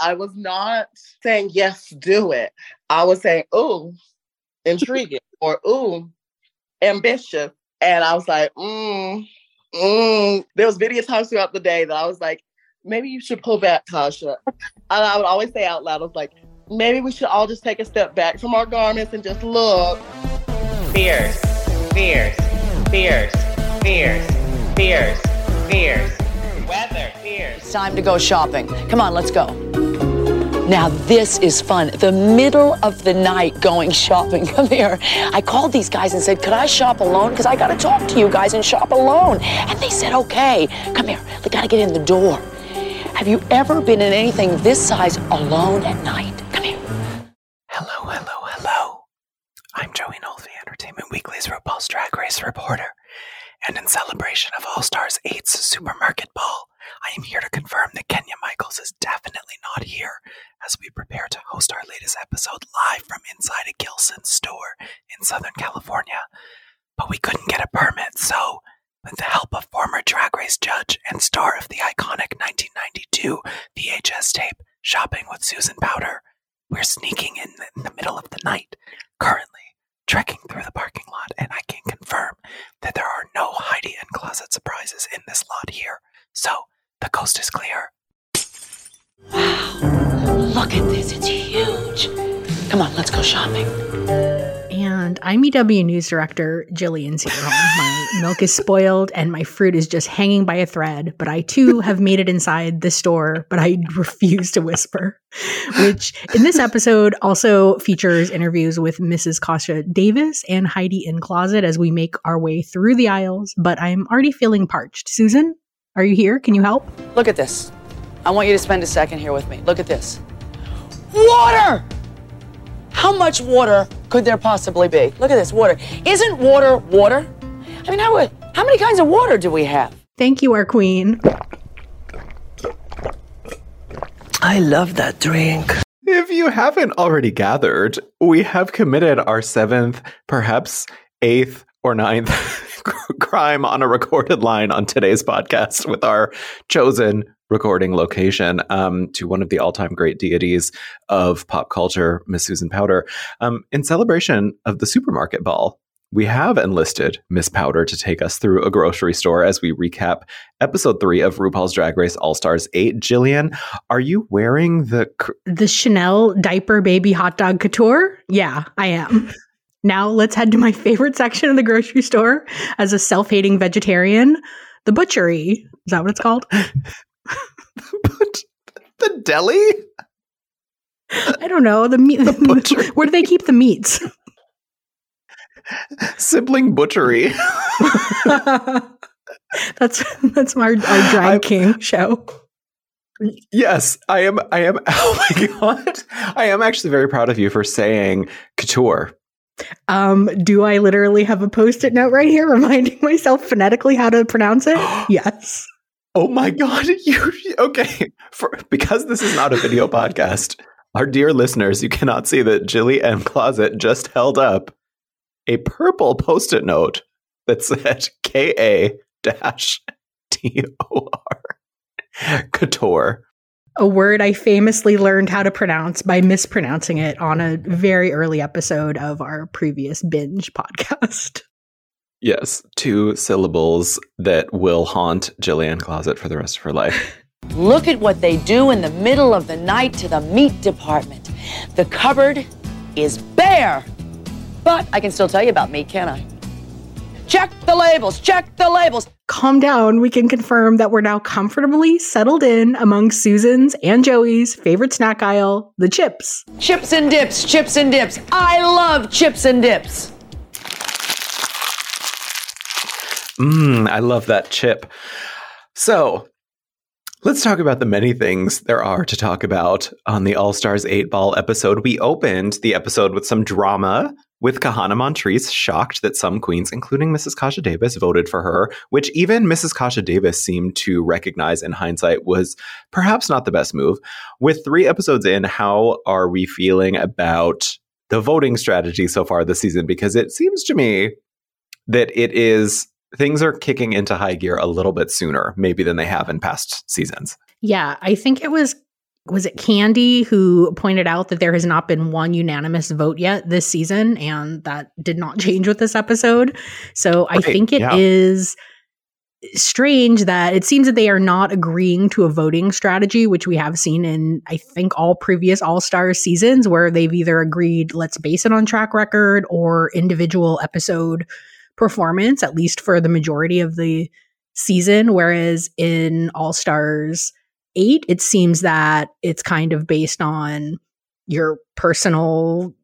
I was not saying, yes, do it. I was saying, ooh, intriguing or ooh, ambitious. And I was like, mm, mm. There was many times throughout the day that I was like, maybe you should pull back, Tasha. And I would always say out loud, I was like, maybe we should all just take a step back from our garments and just look. Fierce, fierce, fierce, fierce, fierce, fierce. Weather, fierce. It's time to go shopping. Come on, let's go. Now, this is fun. The middle of the night going shopping. Come here. I called these guys and said, Could I shop alone? Because I got to talk to you guys and shop alone. And they said, Okay. Come here. We got to get in the door. Have you ever been in anything this size alone at night? Come here. Hello, hello, hello. I'm Joey Nolfi, Entertainment Weekly's RuPaul's Drag Race reporter. And in celebration of All Stars 8's Supermarket Ball, I am here to confirm that Kenya Michaels is definitely not here as we prepare to host our latest episode live from inside a Gilson store in Southern California. But we couldn't get a permit, so with the help of former Drag Race judge and star of the iconic 1992 VHS tape Shopping with Susan Powter, we're sneaking in in the middle of the night, currently trekking through the parking lot, and I can confirm that there are no Heidi N Closet surprises in this lot here. So the coast is clear. Wow. Look at this. It's huge. Come on, let's go shopping. And I'm EW News Director Jillian Sederholm. My milk is spoiled and my fruit is just hanging by a thread, but I too have made it inside the store, but I refuse to whisper. Which in this episode also features interviews with Mrs. Kasha Davis and Heidi N Closet as we make our way through the aisles, but I'm already feeling parched. Susan, are you here? Can you help? Look at this. I want you to spend a second here with me. Look at this. Water! How much water could there possibly be? Look at this water. Isn't water water? I mean, how, how many kinds of water do we have? Thank you, our queen. I love that drink. If you haven't already gathered, we have committed our seventh, perhaps eighth or ninth crime on a recorded line on today's podcast with our chosen recording location um, to one of the all-time great deities of pop culture, Miss Susan Powter. Um, in celebration of the supermarket ball, we have enlisted Miss Powter to take us through a grocery store as we recap episode three of RuPaul's Drag Race All Stars 8. Jillian, are you wearing the. The Chanel diaper baby hot dog couture? Yeah, I am. Now let's head to my favorite section of the grocery store as a self-hating vegetarian, the butchery. Is that what it's called? the, the deli? I don't know. The meat. The where do they keep the meats? Sibling butchery. that's that's our, our drag I'm, king show. Yes, I am. I am. Oh my god! I am actually very proud of you for saying couture um, do I literally have a post-it note right here reminding myself phonetically how to pronounce it? yes. Oh my god, you okay. For, because this is not a video podcast, our dear listeners, you cannot see that Jilly M Closet just held up a purple post-it note that said K A dash T O R Couture a word I famously learned how to pronounce by mispronouncing it on a very early episode of our previous binge podcast. Yes, two syllables that will haunt Jillian Closet for the rest of her life. Look at what they do in the middle of the night to the meat department. The cupboard is bare. But I can still tell you about meat, can I? Check the labels, check the labels. Calm down. We can confirm that we're now comfortably settled in among Susan's and Joey's favorite snack aisle, the chips. Chips and dips, chips and dips. I love chips and dips. Mmm, I love that chip. So, Let's talk about the many things there are to talk about on the All Stars 8 Ball episode. We opened the episode with some drama with Kahanna Montrese shocked that some queens, including Mrs. Kasha Davis, voted for her, which even Mrs. Kasha Davis seemed to recognize in hindsight was perhaps not the best move. With three episodes in, how are we feeling about the voting strategy so far this season? Because it seems to me that it is things are kicking into high gear a little bit sooner, maybe than they have in past seasons. Yeah, I think it was was it Candy who pointed out that there has not been one unanimous vote yet this season, and that did not change with this episode. So I Right, think it is yeah. strange that it seems that they are not agreeing to a voting strategy, which we have seen in I think all previous All Stars seasons, where they've either agreed let's base it on track record or individual episode performance, at least for the majority of the season. Whereas in All Stars 8, it seems that it's kind of based on your personal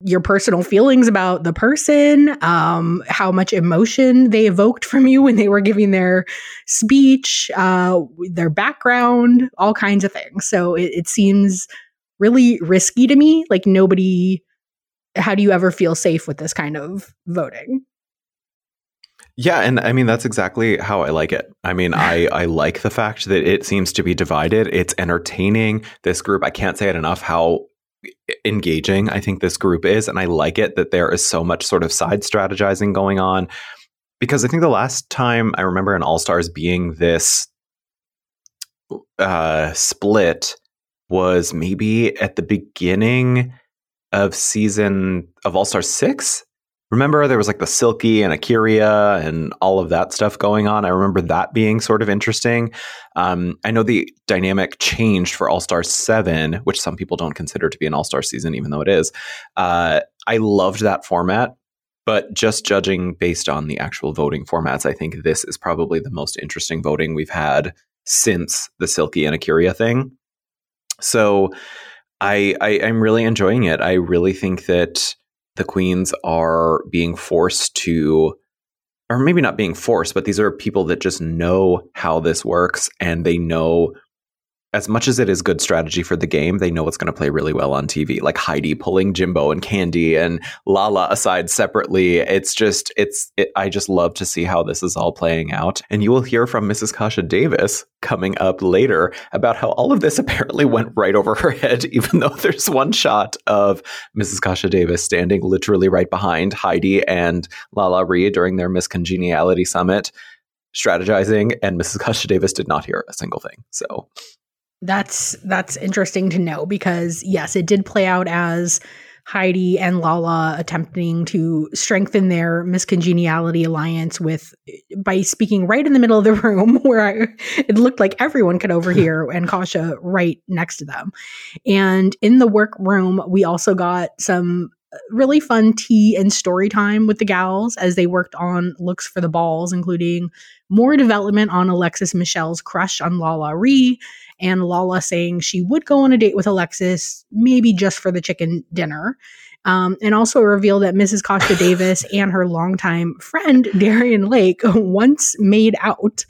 your personal feelings about the person um how much emotion they evoked from you when they were giving their speech uh their background all kinds of things. So it, it seems really risky to me like nobody how do you ever feel safe with this kind of voting Yeah, and I mean that's exactly how I like it. I mean, I I like the fact that it seems to be divided. It's entertaining. This group, I can't say it enough how engaging I think this group is, and I like it that there is so much sort of side strategizing going on. Because I think the last time I remember an All Stars being this uh, split was maybe at the beginning of season of All Star Six. Remember, there was like the Silky and A'keria and all of that stuff going on. I remember that being sort of interesting. Um, I know the dynamic changed for All Star 7, which some people don't consider to be an All Star season, even though it is. Uh, I loved that format, but just judging based on the actual voting formats, I think this is probably the most interesting voting we've had since the Silky and A'keria thing. So I, I I'm really enjoying it. I really think that the queens are being forced to or maybe not being forced but these are people that just know how this works and they know as much as it is good strategy for the game they know it's going to play really well on tv like heidi pulling jimbo and candy and lala aside separately it's just it's it, i just love to see how this is all playing out and you will hear from mrs kasha davis coming up later about how all of this apparently went right over her head even though there's one shot of Mrs. Kasha Davis standing literally right behind Heidi and LaLa Ri during their Miss Congeniality Summit, strategizing, and Mrs. Kasha Davis did not hear a single thing. So That's that's interesting to know because yes, it did play out as Heidi and Lala attempting to strengthen their miscongeniality alliance with by speaking right in the middle of the room where I, it looked like everyone could overhear and Kasha right next to them. And in the workroom, we also got some really fun tea and story time with the gals as they worked on looks for the balls, including more development on Alexis Michelle's crush on LaLa Ri and Lala saying she would go on a date with Alexis, maybe just for the chicken dinner. Um, and also reveal that Mrs. Costa Davis and her longtime friend Darienne Lake once made out.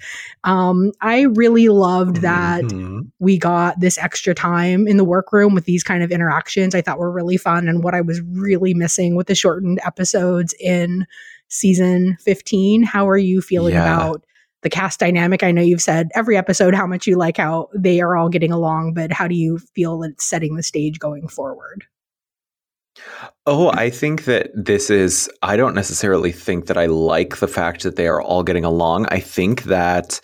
Um, I really loved that Mhm. we got this extra time in the workroom with these kind of interactions. I thought were really fun and what I was really missing with the shortened episodes in season 15. How are you feeling Yeah. about the cast dynamic? I know you've said every episode how much you like how they are all getting along, but how do you feel it's setting the stage going forward? Oh, I think that this is, I don't necessarily think that I like the fact that they are all getting along. I think that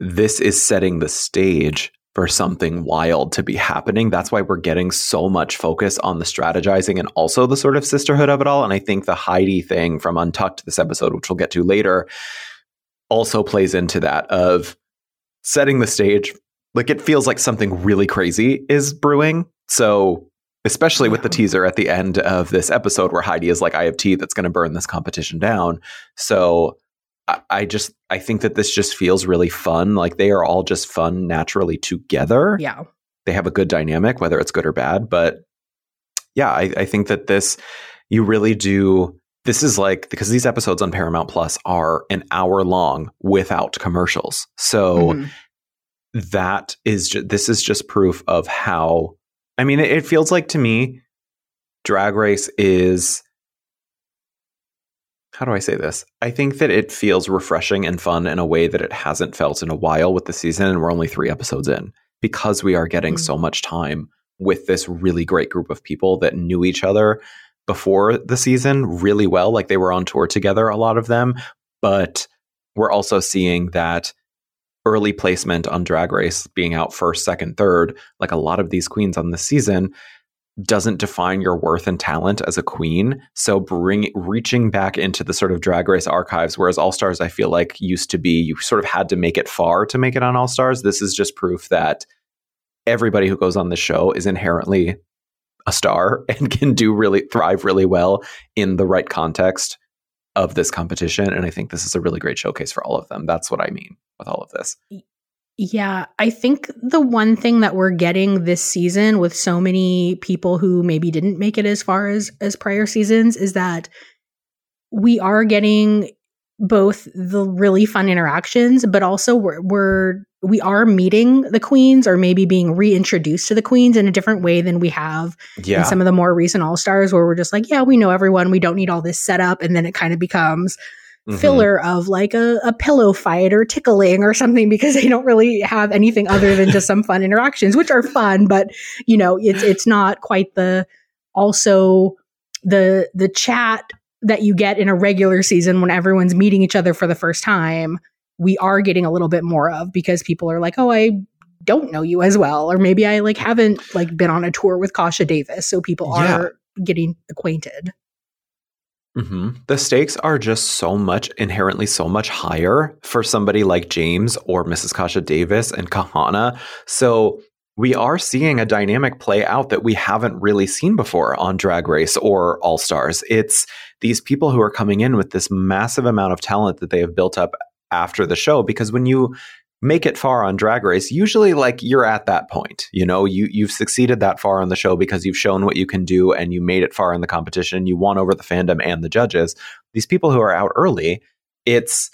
this is setting the stage for something wild to be happening. That's why we're getting so much focus on the strategizing and also the sort of sisterhood of it all. And I think the Heidi thing from Untucked this episode, which we'll get to later, also plays into that of setting the stage. Like it feels like something really crazy is brewing. So especially with the teaser at the end of this episode where Heidi is like, I have tea that's going to burn this competition down. So I, I just, I think that this just feels really fun. Like they are all just fun naturally together. Yeah. They have a good dynamic, whether it's good or bad. But yeah, I, I think that this, you really do. This is like, because these episodes on Paramount Plus are an hour long without commercials. So Mhm. that is ju- this is just proof of how i mean it, it feels like to me drag race is how do i say this i think that it feels refreshing and fun in a way that it hasn't felt in a while with the season and we're only three episodes in because we are getting Mm. so much time with this really great group of people that knew each other before the season really well like they were on tour together a lot of them but we're also seeing that early placement on Drag Race, being out first, second, third, like a lot of these queens on the season, doesn't define your worth and talent as a queen. So bring reaching back into the sort of drag race archives, whereas All Stars I feel like used to be you sort of had to make it far to make it on All Stars. This is just proof that everybody who goes on the show is inherently a star and can do really thrive really well in the right context of this competition. And I think this is a really great showcase for all of them. That's what I mean with all of this. Yeah, I think the one thing that we're getting this season with so many people who maybe didn't make it as far as as prior seasons is that we are getting both the really fun interactions, but also we're, we're we are meeting the queens or maybe being reintroduced to the queens in a different way than we have Yeah. in some of the more recent all stars where we're just like, yeah, we know everyone, we don't need all this setup, and then it kind of becomes Mhm. filler of like a, a pillow fight or tickling or something because they don't really have anything other than just some fun interactions, which are fun, but you know, it's it's not quite the also the the chat that you get in a regular season when everyone's meeting each other for the first time. We are getting a little bit more of because people are like, oh, I don't know you as well, or maybe I like haven't like been on a tour with Kasha Davis, so people Yeah. are getting acquainted. hmm The stakes are just so much inherently so much higher for somebody like James or Mrs. Kasha Davis and Kahanna. So we are seeing a dynamic play out that we haven't really seen before on Drag Race or All Stars. It's these people who are coming in with this massive amount of talent that they have built up after the show. Because when you make it far on drag race usually like you're at that point you know you you've succeeded that far on the show because you've shown what you can do and you made it far in the competition you won over the fandom and the judges these people who are out early it's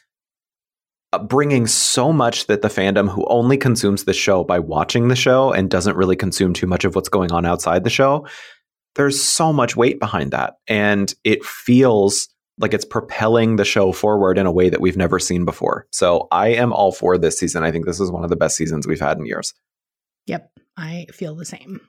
uh, bringing so much that the fandom who only consumes the show by watching the show and doesn't really consume too much of what's going on outside the show there's so much weight behind that and it feels like it's propelling the show forward in a way that we've never seen before. So I am all for this season. I think this is one of the best seasons we've had in years. Yep, I feel the same.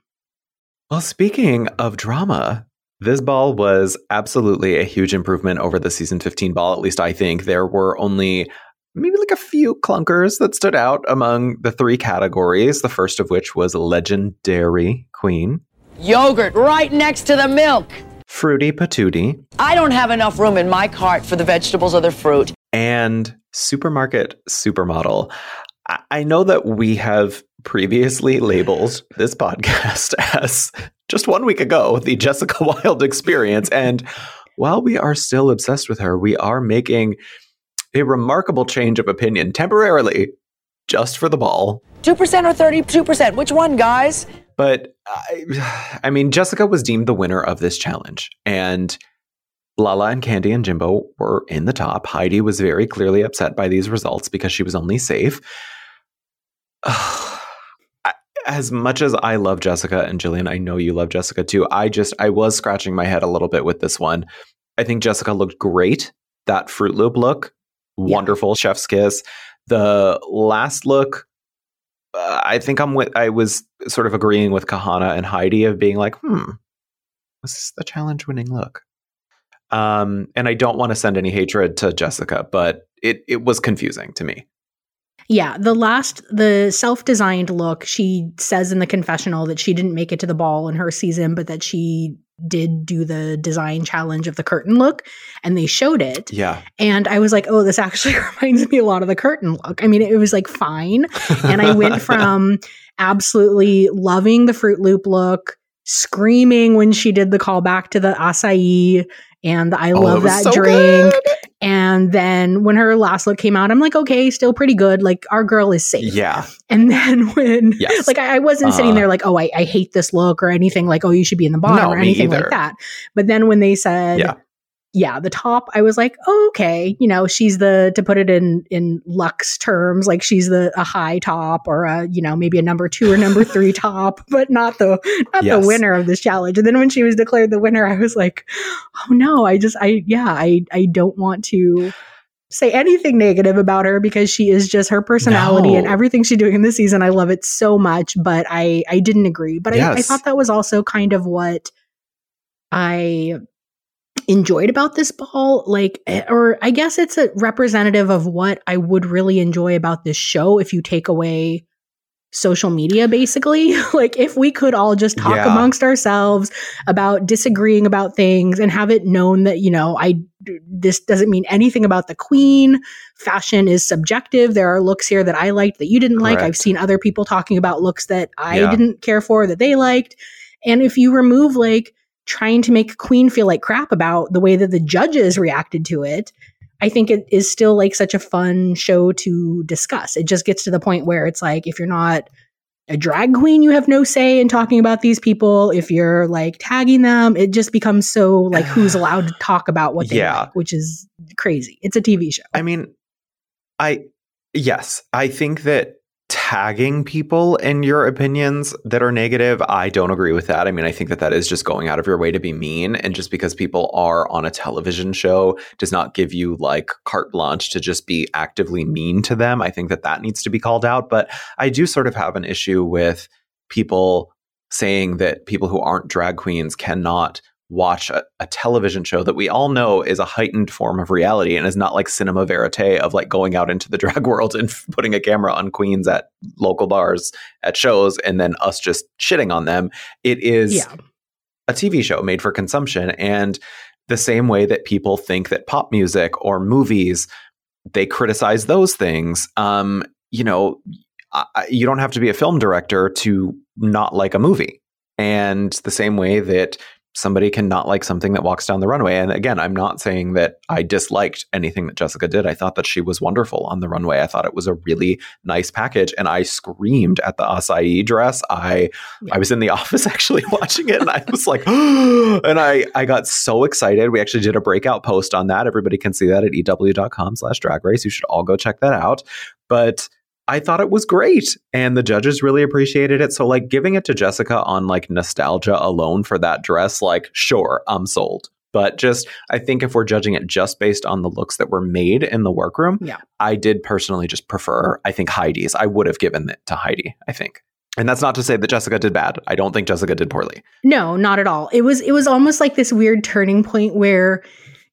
Well, speaking of drama, this ball was absolutely a huge improvement over the season 15 ball. At least I think there were only maybe like a few clunkers that stood out among the three categories. The first of which was legendary queen, Yogurt right next to the milk. Fruity patootie, I don't have enough room in my cart for the vegetables or the fruit. and supermarket supermodel. I- I know that we have previously labeled this podcast as just one week ago the Jessica Wild experience. And while we are still obsessed with her, we are making a remarkable change of opinion temporarily just for the ball. 2% or 32%? Which one, guys? But I, I mean, Jessica was deemed the winner of this challenge, and Lala and Candy and Jimbo were in the top. Heidi was very clearly upset by these results because she was only safe. As much as I love Jessica and Jillian, I know you love Jessica too. I just I was scratching my head a little bit with this one. I think Jessica looked great. That Fruit Loop look, wonderful chef's kiss. The last look uh, I think I'm with. I was sort of agreeing with Kahanna and Heidi of being like, hmm, this is the challenge winning look. Um, and I don't want to send any hatred to Jessica, but it it was confusing to me. Yeah, the last, the self designed look, she says in the confessional that she didn't make it to the ball in her season, but that she did do the design challenge of the curtain look and they showed it. Yeah, And I was like, oh, this actually reminds me a lot of the curtain look. I mean, it was like fine. And I went from absolutely loving the Fruit Loop look, screaming when she did the callback to the acai and I Oh, love was that so drink. good. And then when her last look came out, I'm like, okay, still pretty good. Like our girl is safe. Yeah, And then when, Yes. like, I, I wasn't sitting Uh-huh. there like, oh, I, I hate this look or anything like, oh, you should be in the bottom No, or anything either. like that. But then when they said, Yeah. Yeah, the top, I was like, oh, okay, you know, she's the, to put it in, in Lux terms, like she's the, a high top or a, you know, maybe a number two or number three top, but not the, not Yes. the winner of this challenge. And then when she was declared the winner, I was like, oh no, I just, I, yeah, I, I don't want to say anything negative about her because she is just her personality No. and everything she's doing in this season. I love it so much, but I I didn't agree. But I, I thought that was also kind of what I enjoyed about this ball like eh, or i guess it's a representative of what i would really enjoy about this show if you take away social media basically. Like if we could all just talk Yeah. amongst ourselves about disagreeing about things and have it known that you know i this doesn't mean anything about the queen. Fashion is subjective. There are looks here that i liked that you didn't like. I've seen other people talking about looks that i Yeah. didn't care for that they liked. And if you remove like trying to make queen feel like crap about the way that the judges reacted to it I think it is still like such a fun show to discuss. It just gets to the point where it's like if you're not a drag queen, you have no say in talking about these people. If you're like tagging them, it just becomes so like who's allowed to talk about what they Yeah. like, which is crazy. It's a TV show. I mean, I yes, I think that tagging people in your opinions that are negative, I don't agree with that. I mean, I think that that is just going out of your way to be mean, and just because people are on a television show does not give you like carte blanche to just be actively mean to them. I think that that needs to be called out. But I do sort of have an issue with people saying that people who aren't drag queens cannot watch a, a television show that we all know is a heightened form of reality and is not like cinema verite of like going out into the drag world and putting a camera on queens at local bars at shows and then us just shitting on them. It is yeah. a TV show made for consumption. And the same way that people think that pop music or movies, they criticize those things. Um, you know, I, you don't have to be a film director to not like a movie. And the same way that somebody can not like something that walks down the runway. And again, I'm not saying that I disliked anything that Jessica did. I thought that she was wonderful on the runway. I thought it was a really nice package. And I screamed at the acai dress. I I was in the office actually watching it and I was like, and I, I got so excited. We actually did a breakout post on that. Everybody can see that at ew.com slash drag race. You should all go check that out. But I thought it was great and the judges really appreciated it. So like giving it to Jessica on like nostalgia alone for that dress, like sure, I'm sold. But just I think if we're judging it just based on the looks that were made in the workroom, Yeah. I did personally just prefer, I think Heidi's. I would have given it to Heidi, I think. And that's not to say that Jessica did bad. I don't think Jessica did poorly. No, not at all. It was it was almost like this weird turning point where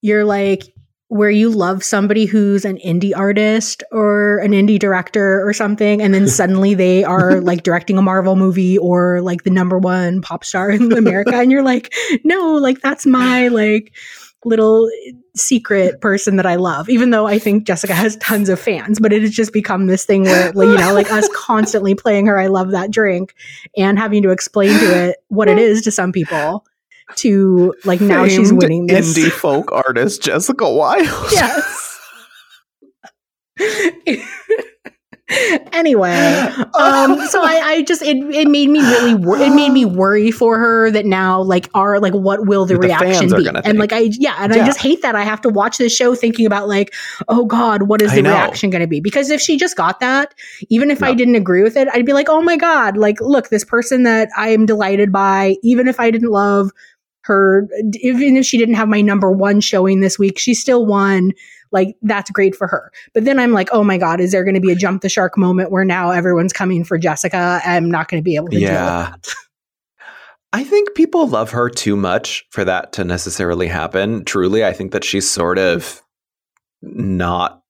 you're like where you love somebody who's an indie artist or an indie director or something and then suddenly they are like directing a Marvel movie or like the number one pop star in America and you're like no like that's my like little secret person that I love even though I think Jessica has tons of fans but it has just become this thing where like, you know like us constantly playing her I love that drink and having to explain to it what it is to some people to like now she's winning this Indie folk artist Jessica Wild. yes anyway um so I, I just it, it made me really wor- it made me worry for her that now like are like what will the The reaction be and think. like i yeah and Yeah. i just hate that i have to watch this show thinking about like oh god what is the reaction going to be because if she just got that even if i didn't agree with it i'd be like oh my god like look this person that i am delighted by even if i didn't love her even if she didn't have my number one showing this week she still won like that's great for her but then i'm like oh my god is there going to be a jump the shark moment where now everyone's coming for jessica i'm not going to be able to Yeah. I think people love her too much for that to necessarily happen. Truly, I think that she's sort of not.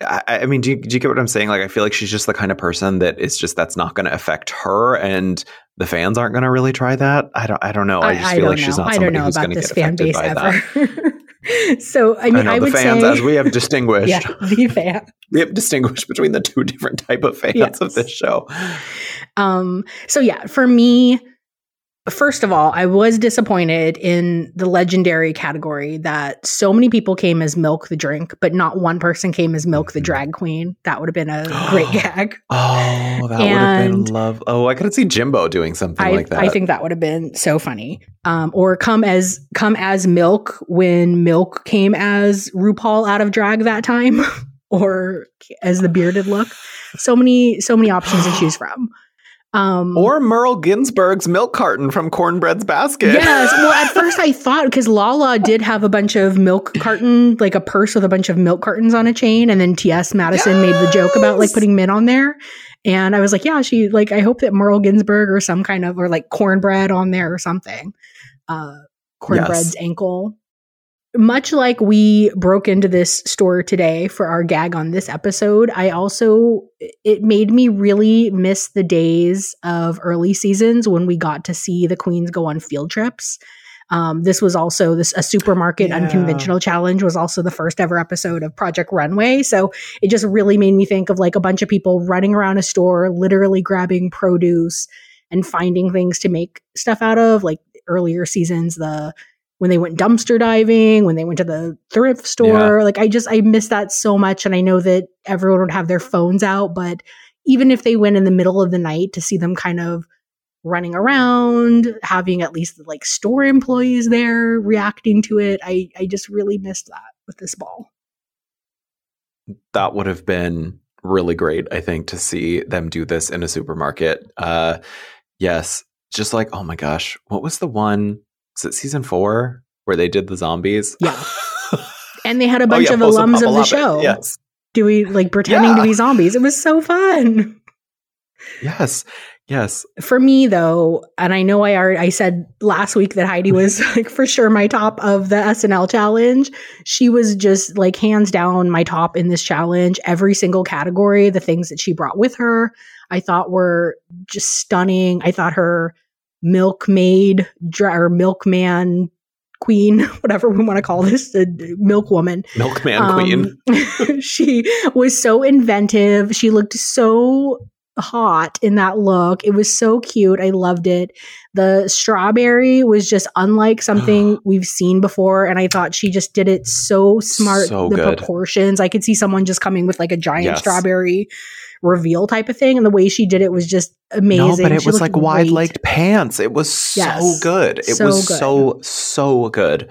I, I mean, do you, do you get what I'm saying? Like, I feel like she's just the kind of person that is just that's not going to affect her, and the fans aren't going to really try that. I don't. I don't know. I, just feel like she's not I don't somebody know who's going to get fan affected base by that. so I mean, know I, the would fans, say, as we have distinguished, yeah, the fan. we have distinguished between the two different type of fans Yes. of this show. Um, so yeah, for me, first of all, I was disappointed in the legendary category that so many people came as Milk the drink, but not one person came as Milk the Mm-hmm. drag queen. That would have been a great gag. Oh, that would have been And- love. Oh, I could see Jimbo doing something I, like that. I think that would have been so funny. Um, or come as come as Milk when Milk came as RuPaul out of drag that time, or as the bearded look. So many, so many options to choose from. Um, Or Merle Ginsberg's milk carton from Cornbread's Basket. Yes. Well, at first I thought because Lala did have a bunch of milk carton, like a purse with a bunch of milk cartons on a chain, and then T.S. Madison made the joke about like putting mint on there. And I was like, yeah, she like I hope that Merle Ginsburg or some kind of or like cornbread on there or something. Uh cornbread's ankle much like we broke into this store today for our gag on this episode, I also, it made me really miss the days of early seasons when we got to see the queens go on field trips. Um, this was also this a supermarket Yeah. unconventional challenge was also the first ever episode of Project Runway. So it just really made me think of like a bunch of people running around a store, literally grabbing produce and finding things to make stuff out of. Like earlier seasons, the when they went dumpster diving, when they went to the thrift store. Like I just I miss that so much. And I know that everyone would have their phones out, but even if they went in the middle of the night to see them kind of running around, having at least like store employees there reacting to it, I I just really missed that with this ball. that would have been really great i think to see them do this in a supermarket uh yes just like oh my gosh what was the one was it season four where they did the zombies Yeah. And they had a Oh, bunch yeah, of alums of the show yes doing like pretending to be zombies. It was so fun. yes yes For me though, and I know I already I said last week that Heidi was like for sure my top of the SNL challenge. She was just like hands down my top in this challenge. Every single category, the things that she brought with her, I thought were just stunning. I thought her milkmaid or milkman queen, whatever we want to call this, the milkwoman. milkman Um, queen she was so inventive. She looked so hot in that look. It was so cute. I loved it. The strawberry was just unlike something we've seen before. And I thought she just did it so smart. So the good. proportions. I could see someone just coming with like a giant Yes. strawberry reveal type of thing. And the way she did it was just amazing. no but it She was like wide legged pants it was so Yes. good it So was good. so so good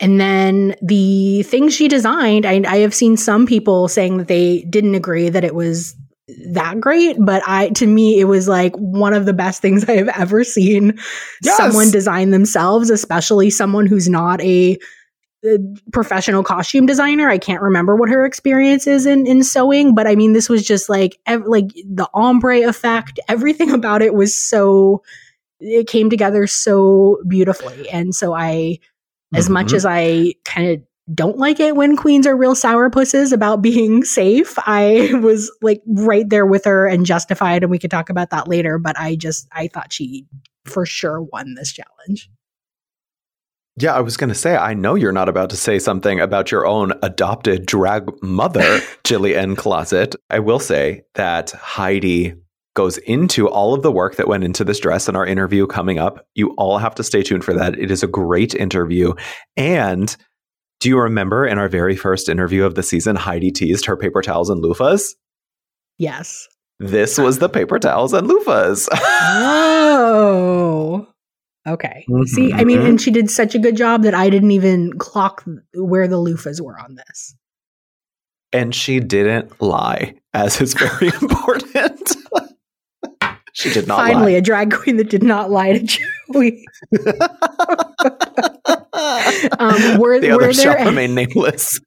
And then the things she designed, I, I have seen some people saying that they didn't agree that it was that great, but I to me it was like one of the best things I have ever seen Yes. someone design themselves, especially someone who's not a professional costume designer. I can't remember what her experience is in in sewing, but I mean this was just like ev- like the ombre effect, everything about it was so it came together so beautifully. And so I as much Mhm. as I kind of don't like it when queens are real sourpusses about being safe, I was like right there with her and justified, and we could talk about that later. But I just I thought she for sure won this challenge. Yeah, I was going to say, I know you're not about to say something about your own adopted drag mother, Jillian Closet. I will say that Heidi goes into all of the work that went into this dress in our interview coming up. You all have to stay tuned for that. It is a great interview. And do you remember in our very first interview of the season, Heidi teased her paper towels and loofahs? Yes. This was the paper towels and loofahs. Oh. Okay. See, I mean, Mhm. and she did such a good job that I didn't even clock where the loofahs were on this. and she didn't lie, as is very important. she did not Finally, lie. a drag queen that did not lie to Joey. Um, were, the were other shall there remain nameless.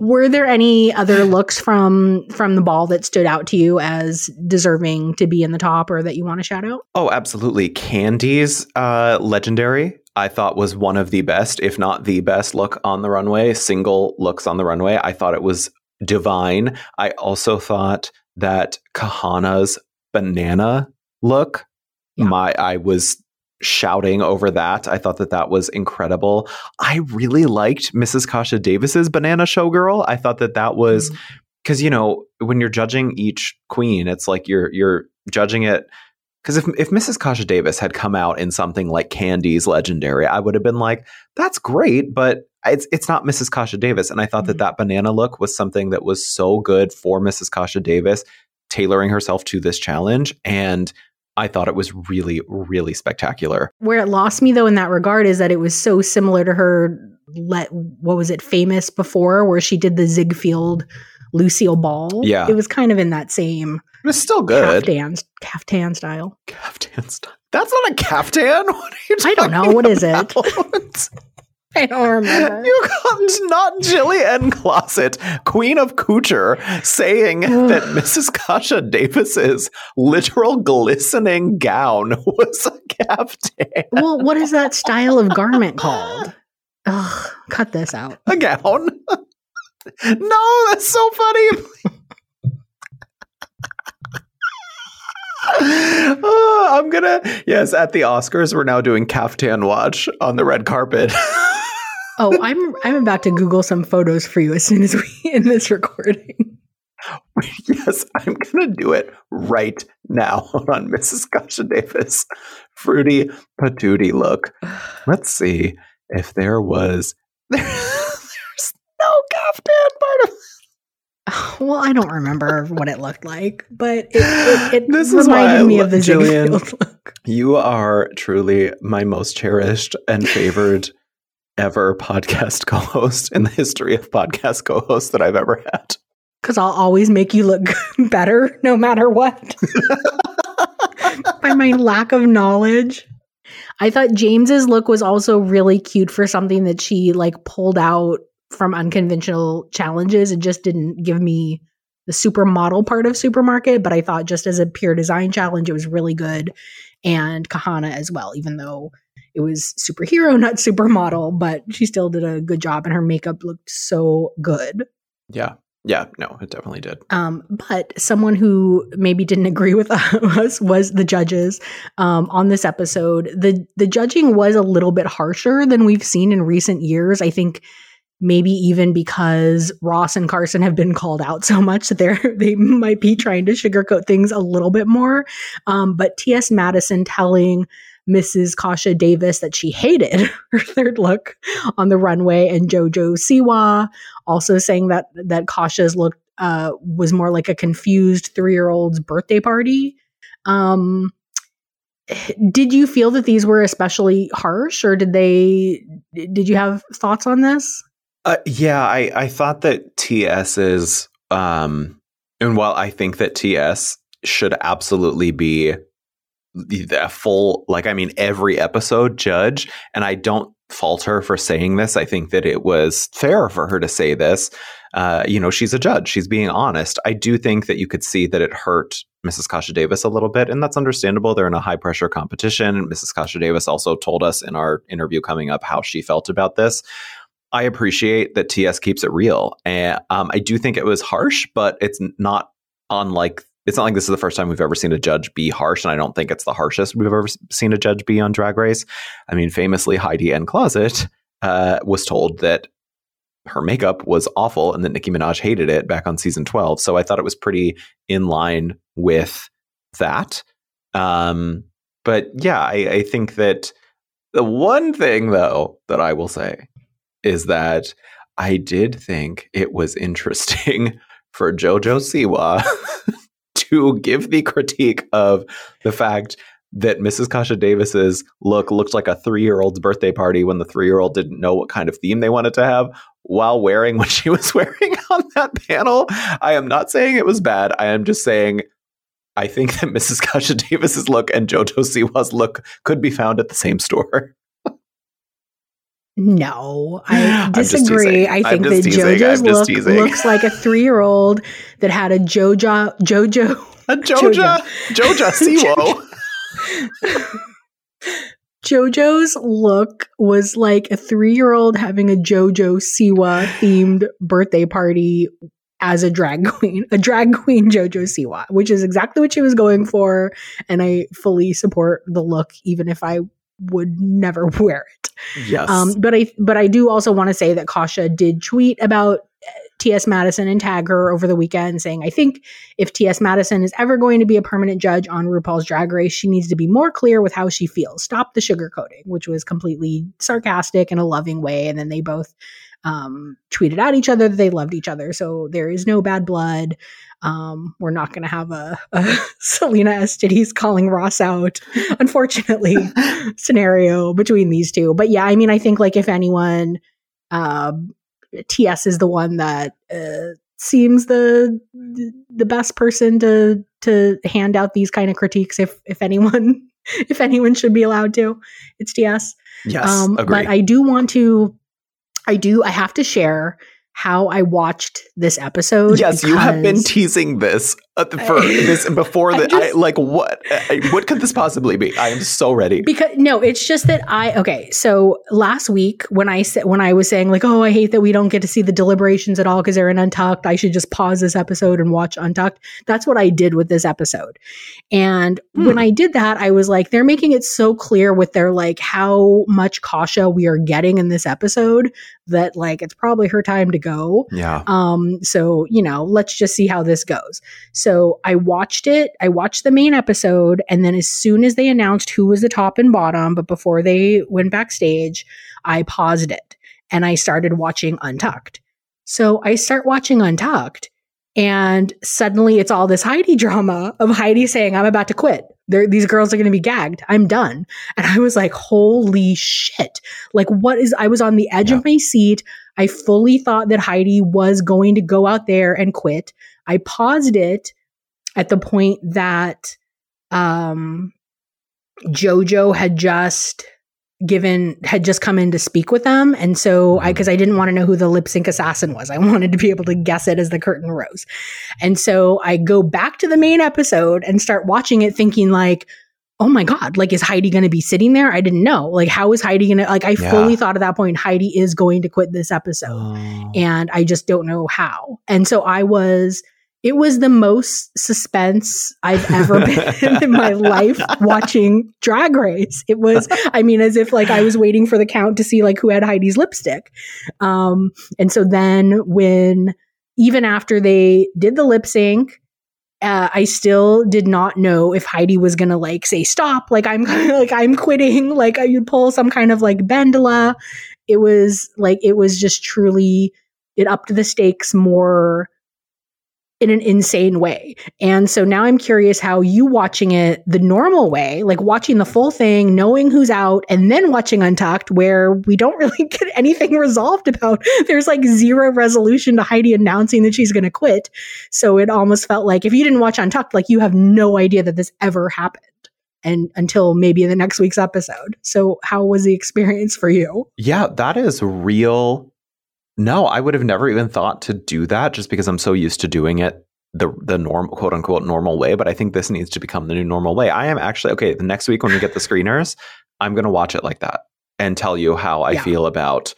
Were there any other looks from from the ball that stood out to you as deserving to be in the top or that you want to shout out? Oh, absolutely. Candy's uh, legendary, I thought was one of the best, if not the best look on the runway, single looks on the runway. I thought it was divine. I also thought that Kahanna's banana look, Yeah. my I was shouting over that. I thought that that was incredible. I really liked Mrs. Kasha Davis's banana showgirl. I thought that that was because you know when you're judging each queen, it's like you're you're judging it because if if Mrs. Kasha Davis had come out in something like Candy's Legendary, I would have been like, "That's great," but it's it's not Mrs. Kasha Davis. And I thought Mhm. that that banana look was something that was so good for Mrs. Kasha Davis, tailoring herself to this challenge, and I thought it was really really spectacular. Where it lost me though in that regard is that it was so similar to her let what was it famous before where she did the Ziegfeld Lucille Ball. Yeah. It was kind of in that same It's still good. caftan caftan style. Caftan style. That's not a caftan. What are you? I don't know. What is it? I don't remember. You got not Jillian Closet, Queen of Couture, saying that Mrs. Kasha Davis's literal glistening gown was a caftan. well, what is that style of garment called? Ugh, cut this out. A gown. no, that's so funny. Oh, I'm gonna yes at the Oscars we're now doing caftan watch on the red carpet. Oh, I'm I'm about to Google some photos for you as soon as we end this recording. yes, I'm gonna do it right now on Mrs. Kasha Davis. Fruity patootie look. Let's see if there was there's no caftan part of Well, I don't remember what it looked like, but it, it, it This reminded me of the Jillian. Ziegfeld look. You are truly my most cherished and favored ever podcast co-host in the history of podcast co-hosts that I've ever had. Because I'll always make you look better no matter what. By my lack of knowledge. I thought James's look was also really cute for something that she like pulled out from unconventional challenges. It just didn't give me the supermodel part of supermarket, but I thought just as a pure design challenge, it was really good. And Kahanna as well, even though it was superhero, not supermodel, but she still did a good job and her makeup looked so good. Yeah. Yeah, no, it definitely did. Um, but someone who maybe didn't agree with us was the judges um, on this episode. the The judging was a little bit harsher than we've seen in recent years. I think maybe even because Ross and Carson have been called out so much that they're they might be trying to sugarcoat things a little bit more. Um, but T.S. Madison telling Mrs. Kasha Davis that she hated her third look on the runway, and JoJo Siwa also saying that that Kasha's look uh, was more like a confused three year old's birthday party. Um, did you feel that these were especially harsh, or did they? Did you have thoughts on this? Uh, yeah, I, I thought that TS is, um, and while I think that TS should absolutely be the the full, like, I mean, every episode judge, and I don't fault her for saying this. I think that it was fair for her to say this. Uh, you know, she's a judge, she's being honest. I do think that you could see that it hurt Mrs. Kasha Davis a little bit, and that's understandable. They're in a high pressure competition. Mrs. Kasha Davis also told us in our interview coming up how she felt about this. I appreciate that TS keeps it real, and um, I do think it was harsh, but it's not unlike. It's not like this is the first time we've ever seen a judge be harsh, and I don't think it's the harshest we've ever seen a judge be on Drag Race. I mean, famously, Heidi N. Closet uh, was told that her makeup was awful and that Nicki Minaj hated it back on season 12. So I thought it was pretty in line with that. Um, but yeah, I, I think that the one thing, though, that I will say is that I did think it was interesting for JoJo Siwa to give the critique of the fact that Mrs. Kasha Davis's look looked like a three year old's birthday party when the three year old didn't know what kind of theme they wanted to have while wearing what she was wearing on that panel. I am not saying it was bad. I am just saying I think that Mrs. Kasha Davis's look and JoJo Siwa's look could be found at the same store. No, I disagree. I think that teasing. JoJo's look teasing. looks like a three year old that had a JoJo JoJo A Joja, Joja Siwo. JoJo's look was like a three year old having a JoJo Siwa themed birthday party as a drag queen, a drag queen JoJo Siwa, which is exactly what she was going for. And I fully support the look, even if I would never wear it. Yes. Um, but I but I do also want to say that Kasha did tweet about uh, T.S. Madison and tag her over the weekend, saying, "I think if T.S. Madison is ever going to be a permanent judge on RuPaul's Drag Race, she needs to be more clear with how she feels. Stop the sugarcoating," which was completely sarcastic in a loving way. And then they both um, tweeted at each other that they loved each other. So there is no bad blood. Um, we're not going to have a, a Selena Estides calling Ross out, unfortunately, scenario between these two. But yeah, I mean, I think like if anyone, um, TS is the one that uh, seems the the best person to to hand out these kind of critiques. If if anyone if anyone should be allowed to, it's TS. yes. Um, but I do want to, I do, I have to share how I watched this episode. yes, you have been teasing this uh, for this before the I, like what I- what could this possibly be? I am so ready. Because no, it's just that I okay. So last week when I said when I was saying like, oh, I hate that we don't get to see the deliberations at all because they're in Untucked. I should just pause this episode and watch Untucked. That's what I did with this episode. And Hmm. when I did that, I was like, they're making it so clear with their like how much Kasha we are getting in this episode that like it's probably her time to go. yeah. Um, so you know, let's just see how this goes. So I watched it. I watched the main episode, and then as soon as they announced who was the top and bottom, but before they went backstage, I paused it and I started watching Untucked. So I start watching Untucked, and suddenly it's all this Heidi drama of Heidi saying, "I'm about to quit." They're, these girls are going to be gagged. I'm done. And I was like, holy shit. Like, what is, I was on the edge Yeah. of my seat. I fully thought that Heidi was going to go out there and quit. I paused it at the point that um, Jojo had just given had just come in to speak with them. And so i because i didn't want to know who the lip sync assassin was. I wanted to be able to guess it as the curtain rose. And so i go back to the main episode and start watching it thinking like oh my god like is heidi going to be sitting there? I didn't know. Like how is heidi going to like i Yeah. fully thought at that point heidi is going to quit this episode. Oh. and I just don't know how. And so I was, it was the most suspense I've ever been in my life watching Drag Race. It was, I mean, as if like I was waiting for the count to see like who had Heidi's lipstick. Um, and so then when, even after they did the lip sync, uh, I still did not know if Heidi was gonna like say stop, like I'm like I'm quitting, like you'd pull some kind of like Bendela. It was like it was just truly it upped the stakes more in an insane way. And so now I'm curious how you watching it the normal way, like watching the full thing, knowing who's out, and then watching Untucked, where we don't really get anything resolved about. There's like zero resolution to Heidi announcing that she's going to quit. So it almost felt like if you didn't watch Untucked, like you have no idea that this ever happened. And until maybe in the next week's episode. So, how was the experience for you? Yeah, that is real. No, I would have never even thought to do that just because I'm so used to doing it the the norm quote unquote normal way. But I think this needs to become the new normal way. I am actually okay. The next week when we get the screeners, I'm gonna watch it like that and tell you how I Yeah. feel about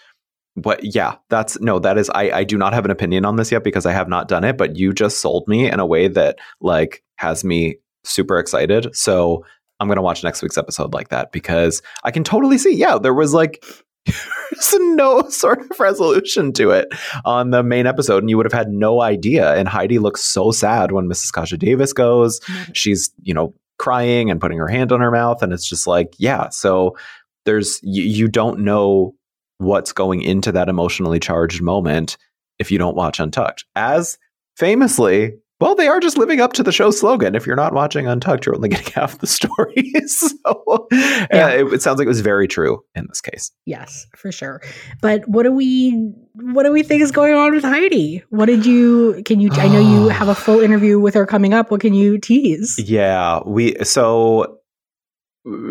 what yeah, that's no, that is I, I do not have an opinion on this yet because I have not done it, but you just sold me in a way that like has me super excited. So I'm gonna watch next week's episode like that because I can totally see, yeah, there was like there's no sort of resolution to it on the main episode, and you would have had no idea. And Heidi looks so sad when Mrs. Kasha Davis goes. She's, you know, crying and putting her hand on her mouth, and it's just like, yeah. So there's you, you don't know what's going into that emotionally charged moment if you don't watch Untucked. As famously, well, they are just living up to the show's slogan. If you're not watching Untucked, you're only getting half the story. so uh, it, it sounds like it was very true in this case. Yes, for sure. But what do we what do we think is going on with Heidi? What did you can you I know you have a full interview with her coming up. What can you tease? Yeah, we so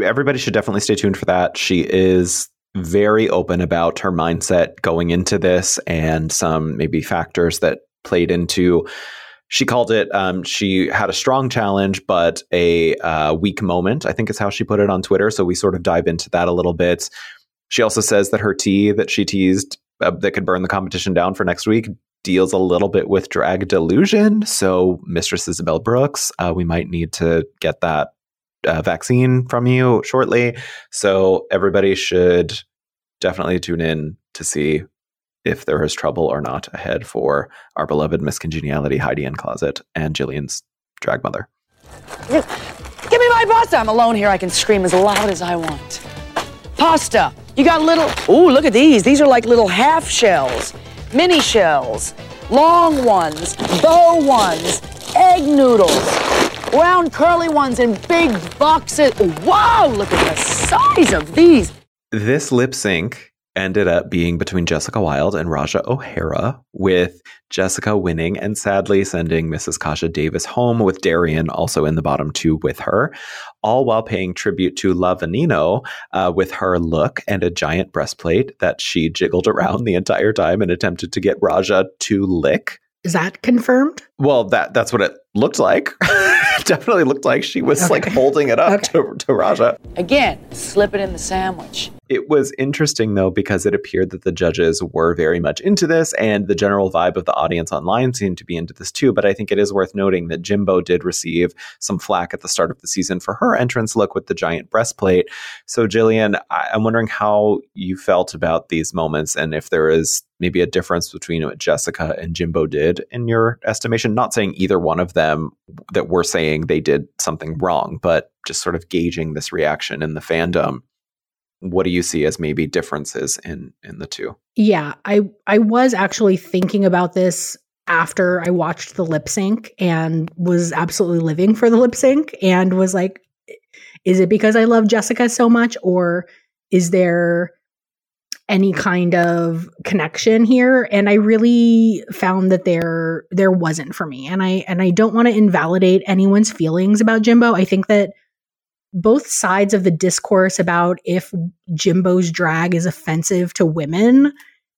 everybody should definitely stay tuned for that. She is very open about her mindset going into this and some maybe factors that played into she called it um, she had a strong challenge but a uh, weak moment i think is how she put it on twitter. So we sort of dive into that a little bit. She also says that her tea that she teased uh, that could burn the competition down for next week deals a little bit with drag delusion. So mistress isabel brooks uh, we might need to get that uh, vaccine from you shortly. So everybody should definitely tune in to see if there is trouble or not ahead for our beloved Miss Congeniality, Heidi N Closet, and Jillian's drag mother. Give me my pasta. I'm alone here. I can scream as loud as I want. Pasta. You got little. Ooh, look at these. These are like little half shells, mini shells, long ones, bow ones, egg noodles, round curly ones in big boxes. Wow, look at the size of these. This lip sync ended up being between Jessica Wild and Raja O'Hara, with Jessica winning and sadly sending Mrs. Kasha Davis home, with Darienne also in the bottom two with her, all while paying tribute to La Veneno uh, with her look and a giant breastplate that she jiggled around the entire time and attempted to get Raja to lick. Is that confirmed? Well, that that's what it looked like. Definitely looked like she was Okay. like holding it up to, to Raja. Again, slip it in the sandwich. It was interesting though because it appeared that the judges were very much into this and the general vibe of the audience online seemed to be into this too. But I think it is worth noting that Jimbo did receive some flack at the start of the season for her entrance look with the giant breastplate. So Jillian, I- I'm wondering how you felt about these moments and if there is maybe a difference between what Jessica and Jimbo did in your estimation. Not saying either one of them that we're saying they did something wrong, but just sort of gauging this reaction in the fandom what do you see as maybe differences in in the two? Yeah, I I was actually thinking about this after I watched the lip sync and was absolutely living for the lip sync and was like is it because I love Jessica so much or is there any kind of connection here? And I really found that there there wasn't for me. And I and I don't want to invalidate anyone's feelings about Jimbo. I think that both sides of the discourse about if Jimbo's drag is offensive to women.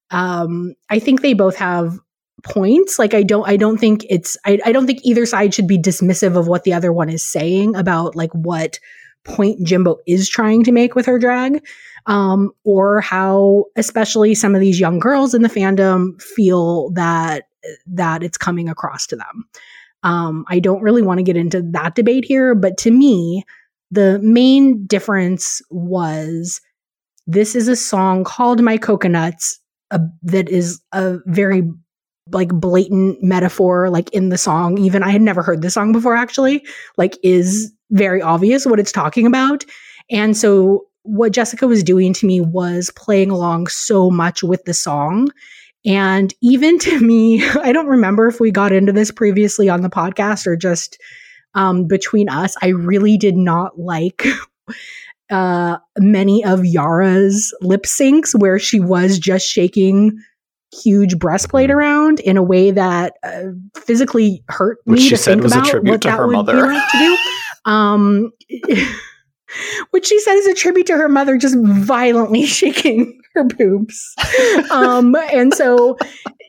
Um, I think they both have points. Like I don't I don't think it's I, I don't think either side should be dismissive of what the other one is saying about like what point Jimbo is trying to make with her drag. Um, or how especially some of these young girls in the fandom feel that that it's coming across to them. Um, I don't really want to get into that debate here, but to me, the main difference was this is a song called My Coconuts uh, that is a very like blatant metaphor like in the song. Even i had never heard this song before actually like is very obvious what it's talking about. And so what jessica was doing to me was playing along so much with the song. And even to me i don't remember if we got into this previously on the podcast or just um, between us i really did not like uh, many of Yara's lip syncs where she was just shaking huge breastplate around in a way that uh, physically hurt Which me she to said think was a about tribute what to that her would mother. be like to do. Um, which she said is a tribute to her mother, just violently shaking her boobs. Um, and so,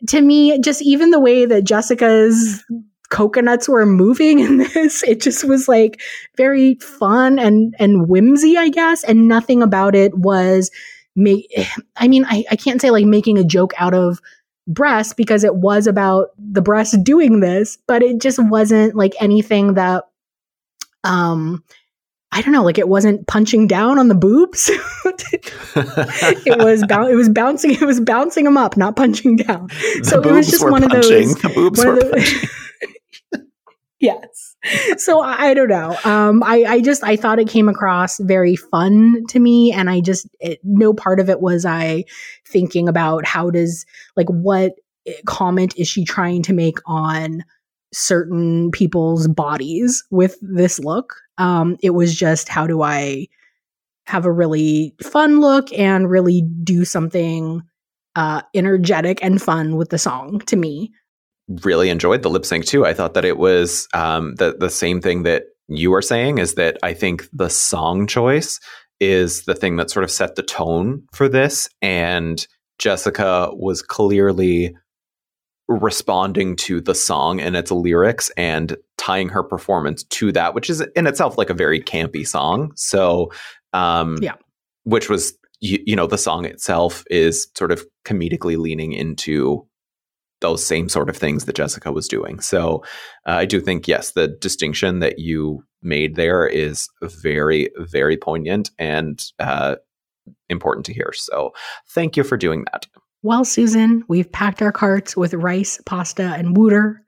to me, just even the way that Jessica's coconuts were moving in this, it just was like very fun and and whimsy, I guess. And nothing about it was make. I mean, I, I can't say like making a joke out of breast because it was about the breast doing this, but it just wasn't like anything that um I don't know, like it wasn't punching down on the boobs. it was bou- it was bouncing it was bouncing them up, not punching down. the so it was just one of punching those the boobs one were of the- punching yes. So I, don't know. Um, I, I just I thought it came across very fun to me, and I just it, no part of it was I thinking about how does like what eh, comment is she trying to make on certain people's bodies with this look. Um, it was just how do I have a really fun look and really do something uh, energetic and fun with the song to me. Really enjoyed the lip sync too. I thought that it was um, the the same thing that you were saying is that I think the song choice is the thing that sort of set the tone for this, and Jessica was clearly responding to the song and its lyrics and tying her performance to that, which is in itself like a very campy song. So, um, Yeah. which was you, you know the song itself is sort of comedically leaning into those same sort of things that Jessica was doing. So uh, I do think, yes, the distinction that you made there is very, very poignant and uh, important to hear. So thank you for doing that. Well, Susan, we've packed our carts with rice, pasta, and wooter.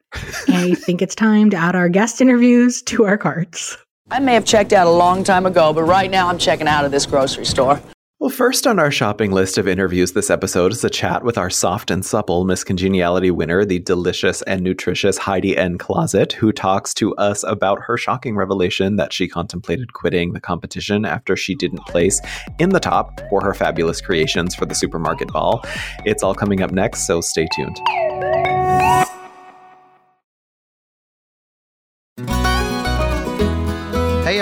and I think it's time to add our guest interviews to our carts. I may have checked out a long time ago, but right now I'm checking out of this grocery store. Well, first on our shopping list of interviews this episode is a chat with our soft and supple Miss Congeniality winner, the delicious and nutritious Heidi N. Closet, who talks to us about her shocking revelation that she contemplated quitting the competition after she didn't place in the top for her fabulous creations for the supermarket ball. It's all coming up next, so stay tuned.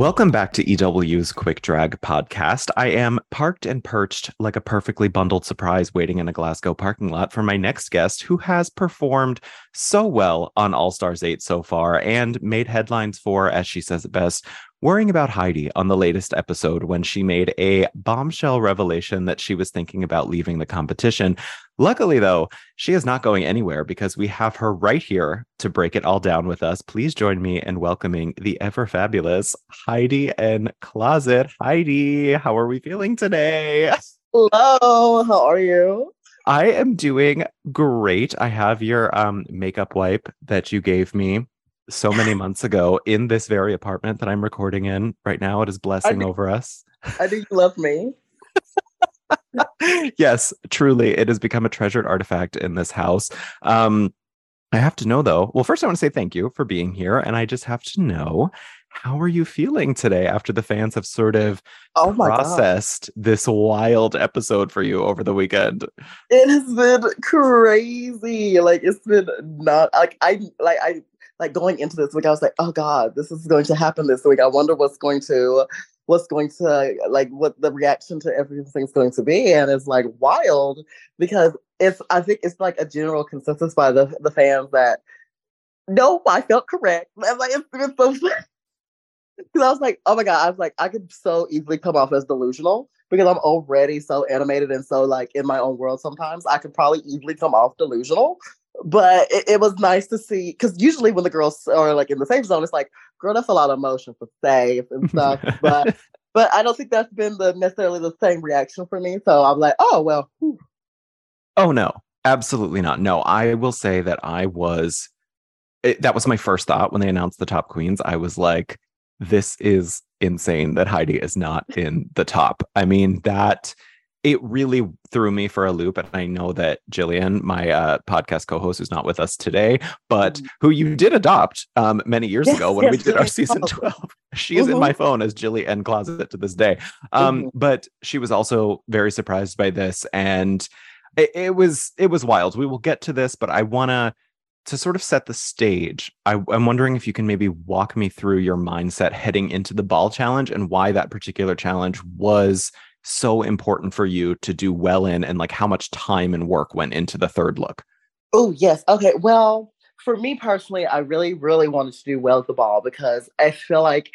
Welcome back to EW's Quick Drag podcast. I am parked and perched like a perfectly bundled surprise waiting in a Glasgow parking lot for my next guest who has performed so well on All Stars 8 so far and made headlines for, as she says it best, worrying about Heidi on the latest episode when she made a bombshell revelation that she was thinking about leaving the competition. Luckily, though, she is not going anywhere because we have her right here to break it all down with us. Please join me in welcoming the ever fabulous Heidi N Closet. Heidi, how are we feeling today? Hello, how are you? I am doing great. I have your um, makeup wipe that you gave me so many months ago in this very apartment that I'm recording in right now. It is blessing over us. I think you love me. yes, truly, it has become a treasured artifact in this house. Um, I have to know though. Well, first, I want to say thank you for being here, and I just have to know how are you feeling today after the fans have sort of Oh my god. processed this wild episode for you over the weekend? It has been crazy. Like it's been not like I like I like going into this week, I was like, oh God, this is going to happen this week. I wonder what's going to what's going to like what the reaction to everything's going to be. And it's like wild because it's I think it's like a general consensus by the the fans that no, I felt correct. I'm like it's been so because I was like, oh my god, I was like, I could so easily come off as delusional because I'm already so animated and so like in my own world. Sometimes I could probably easily come off delusional, but it, it was nice to see because usually when the girls are like in the safe zone, it's like, girl, that's a lot of emotion for safe and stuff. but but I don't think that's been the necessarily the same reaction for me. So I'm like, oh well, whew. Oh no, absolutely not. No, I will say that I was it, that was my first thought when they announced the top queens. I was like, this is insane that Heidi is not in the top. I mean, that it really threw me for a loop. And I know that Jillian, my uh, podcast co-host, who's not with us today, but Mhm. who you did adopt um, many years Yes, ago when we yes, did our season Oh. 12. She is in Mhm. my phone as Jilly N Closet to this day. Um, Mhm. But she was also very surprised by this. And it, it was it was wild. We will get to this, but I wanna to sort of set the stage. I, I'm wondering if you can maybe walk me through your mindset heading into the ball challenge and why that particular challenge was so important for you to do well in and like how much time and work went into the third look. Oh, yes. Okay. Well, for me personally, I really, really wanted to do well at the ball because I feel like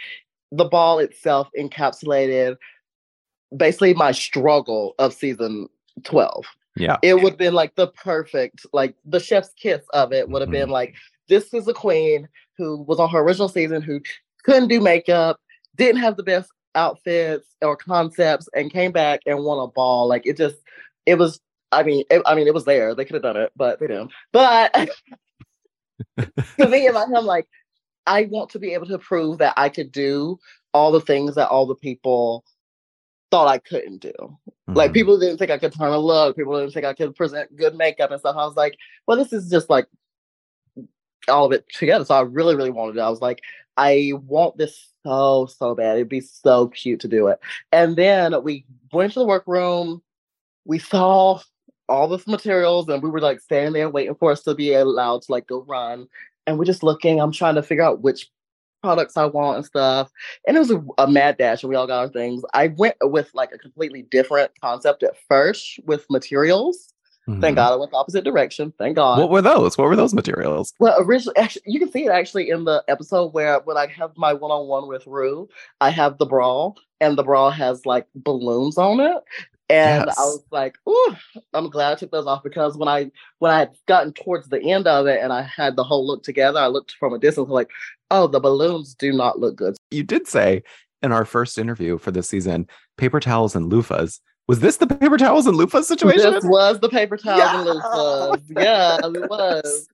the ball itself encapsulated basically my struggle of season 12. Yeah. It would have been like the perfect, like the chef's kiss of it would have been mm-hmm. like, this is a queen who was on her original season who couldn't do makeup, didn't have the best outfits or concepts, and came back and won a ball. Like it just, it was. I mean, it, I mean, it was there. They could have done it, but they didn't. But to me, and I'm like, I want to be able to prove that I could do all the things that all the people thought I couldn't do. Like Mhm. people didn't think I could turn a look. People didn't think I could present good makeup and stuff. I was like, well, this is just like all of it together. So I really, really wanted it. I was like, I want this so, so bad. It'd be so cute to do it. And then we went to the workroom. We saw all this materials and we were like standing there waiting for us to be allowed to like go run. And we're just looking. I'm trying to figure out which products I want and stuff. And it was a, a mad dash and we all got our things. I went with like a completely different concept at first with materials. Mhm. Thank God I went the opposite direction. Thank God. What were those? What were those materials? Well, originally, actually, you can see it actually in the episode where when I have my one-on-one with Rue, I have the bra, and the bra has like balloons on it, and Yes. I was like, "Ooh, I'm glad I took those off because when I when I had gotten towards the end of it and I had the whole look together, I looked from a distance like, oh, the balloons do not look good. You did say in our first interview for this season paper towels and loofahs. Was this the paper towels and loofahs situation? This was the paper towels Yeah. and loofahs. Yeah, it was.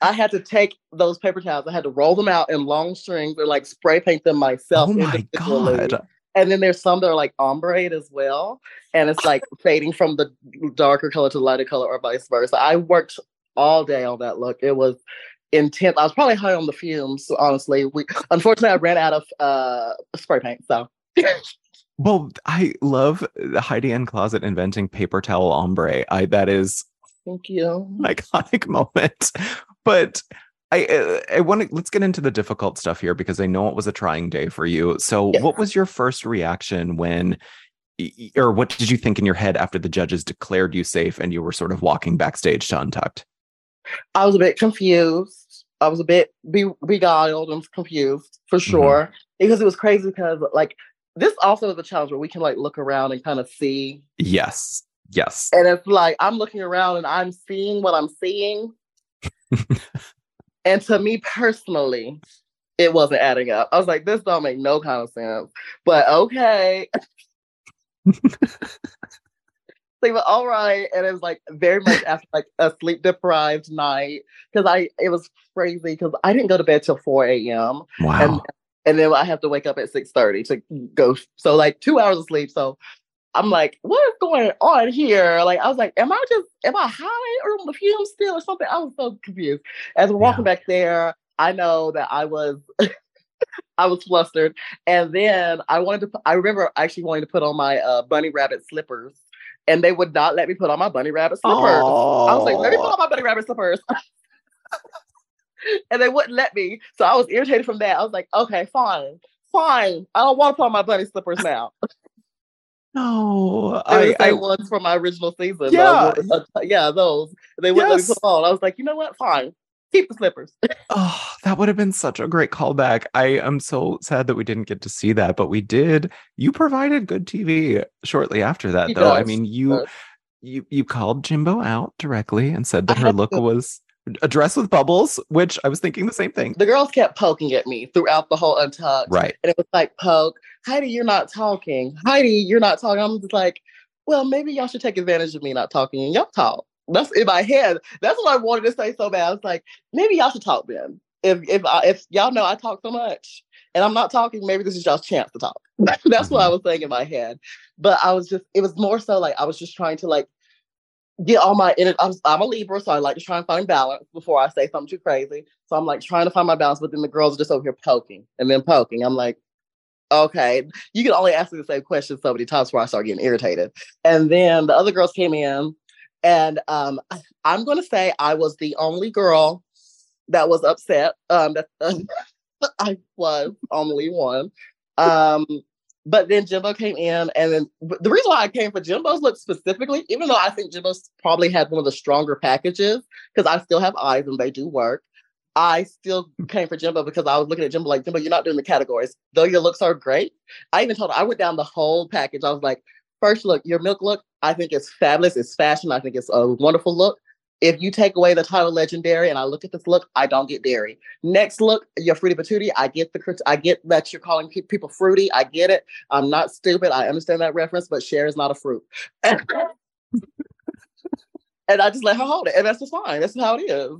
I had to take those paper towels. I had to roll them out in long strings and like spray paint them myself. oh my god. And then there's some that are like ombre as well, and it's like fading from the darker color to the lighter color, or vice versa. I worked all day on that look. It was intense. I was probably high on the fumes. Honestly, we unfortunately I ran out of uh spray paint. So Well, I love Heidi N Closet inventing paper towel ombre. I that is thank you. an iconic moment. But I uh, I want to let's get into the difficult stuff here because I know it was a trying day for you. So, Yeah. what was your first reaction when or what did you think in your head after the judges declared you safe and you were sort of walking backstage to Untucked? I was a bit confused. I was a bit be- beguiled and confused for sure because it was crazy because like this also is a challenge where we can like look around and kind of see Yes. Yes. and it's like I'm looking around and I'm seeing what I'm seeing. and to me personally, it wasn't adding up. I was like, this don't make no kind of sense. But okay. They were all right, and it was like very much after like a sleep deprived night because I it was crazy because I didn't go to bed till four a.m. Wow. and and then I have to wake up at six thirty to go. So like two hours of sleep. So I'm like, what is going on here? Like I was like, am I just am I high or on the fumes still or something? I was so confused. As we're walking back there, I know that I was I was flustered. And then I wanted to I remember actually wanting to put on my uh, bunny rabbit slippers. And they would not let me put on my bunny rabbit slippers. I was like, let me put on my bunny rabbit slippers. and they wouldn't let me. So I was irritated from that. I was like, okay, fine, fine. I don't want to put on my bunny slippers now. no. I, I ones from my original season. Yeah. Uh, yeah, those. They wouldn't let me put on. I was like, you know what? Fine. Keep the slippers. Oh, that would have been such a great callback. I am so sad that we didn't get to see that, but we did. You provided good TV shortly after that, He though. I mean, you does. you you called Jimbo out directly and said that I her look to. was a dress with bubbles, which I was thinking the same thing. The girls kept poking at me throughout the whole untucked. Right. And it was like, poke, Heidi, you're not talking. Heidi, you're not talking. I'm just like, well, maybe y'all should take advantage of me not talking and y'all talk. That's in my head. That's what I wanted to say so bad. I was like, maybe y'all should talk then. If if I, if y'all know I talk so much and I'm not talking, maybe this is y'all's chance to talk. That's what I mm-hmm. was saying in my head. But I was just, it was more so like I was just trying to like get all my energy. I'm, I'm a Libra, so I like to try and find balance before I say something too crazy. So I'm like trying to find my balance, but then the girls are just over here poking and then poking. I'm like, okay, you can only ask me the same question so many times before I start getting irritated. And then the other girls came in, and um, I'm going to say I was the only girl that was upset. Um, that I was only one. Um, but then Jimbo came in, and then the reason why I came for Jimbo's look specifically, even though I think Jimbo's probably had one of the stronger packages, because I still have eyes and they do work. I still came for Jimbo because I was looking at Jimbo like, Jimbo, you're not doing the categories. Though your looks are great. I even told her, I went down the whole package. I was like, first look, your milk look, I think it's fabulous. It's fashion. I think it's a wonderful look. If you take away the title legendary and I look at this look, I don't get dairy. Next look, your fruity patootie. I get the I get that you're calling pe- people fruity. I get it. I'm not stupid. I understand that reference, but Cher is not a fruit. and I just let her hold it, and that's just fine. That's how it is.